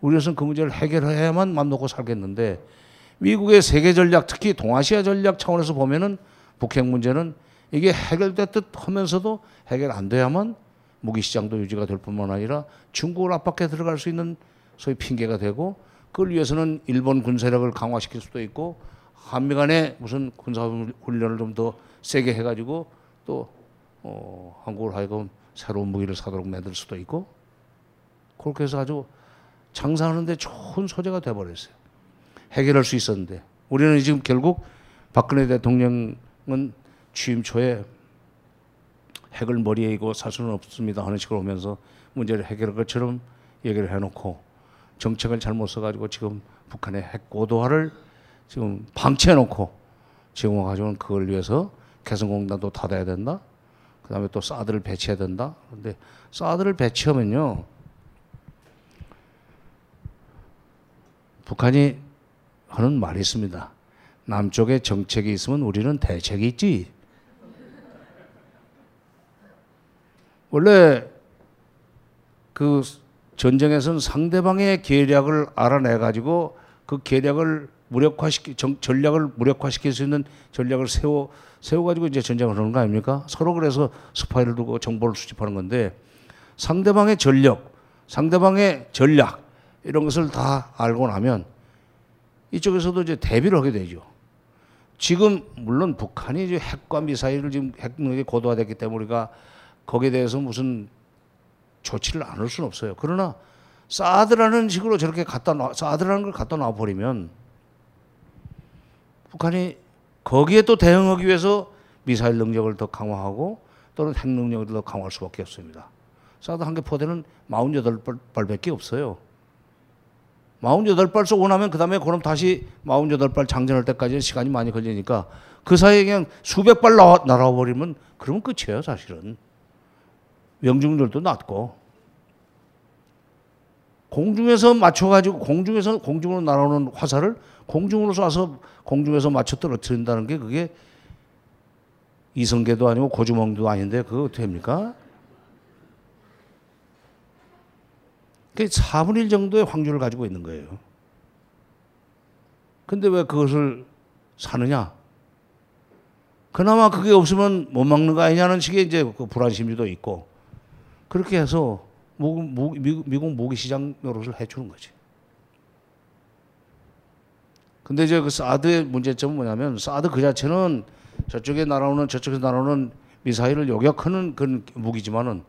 우리는 그 문제를 해결해야만 맘 놓고 살겠는데 미국의 세계 전략 특히 동아시아 전략 차원에서 보면은 북핵 문제는 이게 해결됐듯 하면서도 해결 안 돼야만 무기 시장도 유지가 될 뿐만 아니라 중국을 압박해 들어갈 수 있는 소위 핑계가 되고 그걸 위해서는 일본 군사력을 강화시킬 수도 있고 한미 간에 무슨 군사 훈련을 좀 더 세게 해가지고 또 어, 한국을 하여금 새로운 무기를 사도록 만들 수도 있고 그렇게 해서 아주 장사하는데 좋은 소재가 돼버렸어요. 해결할 수 있었는데 우리는 지금 결국 박근혜 대통령은 취임 초에 핵을 머리에 이고 살 수는 없습니다 하는 식으로 오면서 문제를 해결할 것처럼 얘기를 해놓고 정책을 잘못 써가지고 지금 북한의 핵 고도화를 지금 방치해놓고 지금 와가지고는 그걸 위해서 개성공단도 닫아야 된다. 그 다음에 또 사드를 배치해야 된다. 그런데 사드를 배치하면요. 북한이 하는 말이 있습니다. 남쪽에 정책이 있으면 우리는 대책이 있지. 원래 그 전쟁에서는 상대방의 계략을 알아내 가지고 그 계략을 무력화시키 정, 전략을 무력화시킬 수 있는 전략을 세워 세워 가지고 이제 전쟁을 하는 거 아닙니까? 서로 그래서 스파이를 두고 정보를 수집하는 건데 상대방의 전력, 상대방의 전략 이런 것을 다 알고 나면 이쪽에서도 이제 대비를 하게 되죠. 지금 물론 북한이 이제 핵과 미사일을 지금 핵 능력이 고도화됐기 때문에 우리가 거기에 대해서 무슨 조치를 안 할 수는 없어요. 그러나 사드라는 식으로 저렇게 갖다 놔, 사드라는 걸 갖다 놔 버리면 북한이 거기에 또 대응하기 위해서 미사일 능력을 더 강화하고 또는 핵 능력을 더 강화할 수밖에 없습니다. 사드 한 개 포대는 48발밖에 없어요. 48발 쏘고 나면 그 다음에 그럼 다시 48발 장전할 때까지 시간이 많이 걸리니까 그 사이에 그냥 수백 발 날아, 날아와 버리면 그러면 끝이에요, 사실은. 명중률도 낮고. 공중에서 맞춰가지고 공중에서 공중으로 날아오는 화살을 공중으로 쏴서 공중에서 맞춰 떨어뜨린다는 게 그게 이성계도 아니고 고주멍도 아닌데 그거 어떻게 합니까? 그 4분의 1 정도의 확률을 가지고 있는 거예요. 근데 왜 그것을 사느냐? 그나마 그게 없으면 못 막는 거 아니냐는 식의 이제 그 불안 심리도 있고 그렇게 해서 미국, 미국 모기 시장 노릇을 해주는 거지. 근데 이제 그 사드의 문제점은 뭐냐면 사드 그 자체는 저쪽에 날아오는 저쪽에서 날아오는 미사일을 요격하는 그런 무기지만은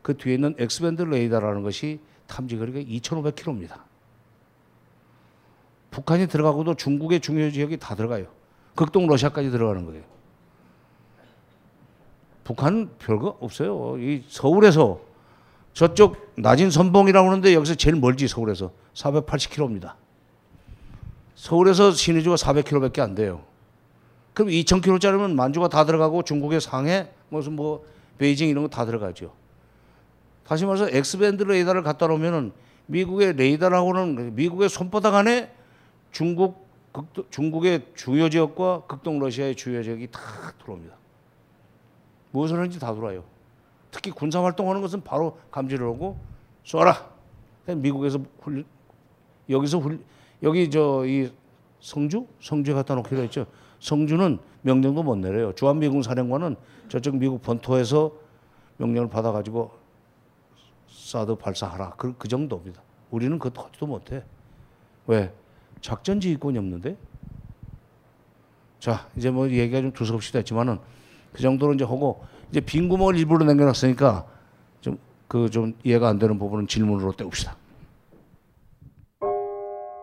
그 뒤에 있는 X-band 레이더라는 것이 탐지 거리가 2,500km입니다. 북한이 들어가고도 중국의 중요 지역이 다 들어가요. 극동 러시아까지 들어가는 거예요. 북한은 별거 없어요. 이 서울에서 저쪽 나진 선봉이라고 하는데 여기서 제일 멀지 서울에서 480km입니다. 서울에서 신의주가 400km밖에 안 돼요. 그럼 2,000km짜리면 만주가 다 들어가고 중국의 상해 무슨 뭐 베이징 이런 거 다 들어가죠. 다시 말해서 X-band 레이더를 갖다 놓으면은 미국의 레이더라고는 미국의 손바닥 안에 중국 극도, 중국의 주요 지역과 극동 러시아의 주요 지역이 다 들어옵니다. 무엇을 하는지 다 들어와요. 특히 군사 활동하는 것은 바로 감지를 하고 쏘라. 미국에서 훈 여기서 훈 여기 저 이 성주 성주에 갖다 놓기로 했죠. 성주는 명령도 못 내려요. 주한미군 사령관은 저쪽 미국 본토에서 명령을 받아가지고 사드 발사하라. 그, 그 정도입니다. 우리는 그것도 하지도 못해. 왜? 작전 지휘권이 없는데? 자, 이제 뭐 얘기가 좀 두서없이 됐지만은 그 정도로 이제 하고 이제 빈 구멍을 일부러 남겨놨으니까 좀 그좀 이해가 안 되는 부분은 질문으로 때웁시다.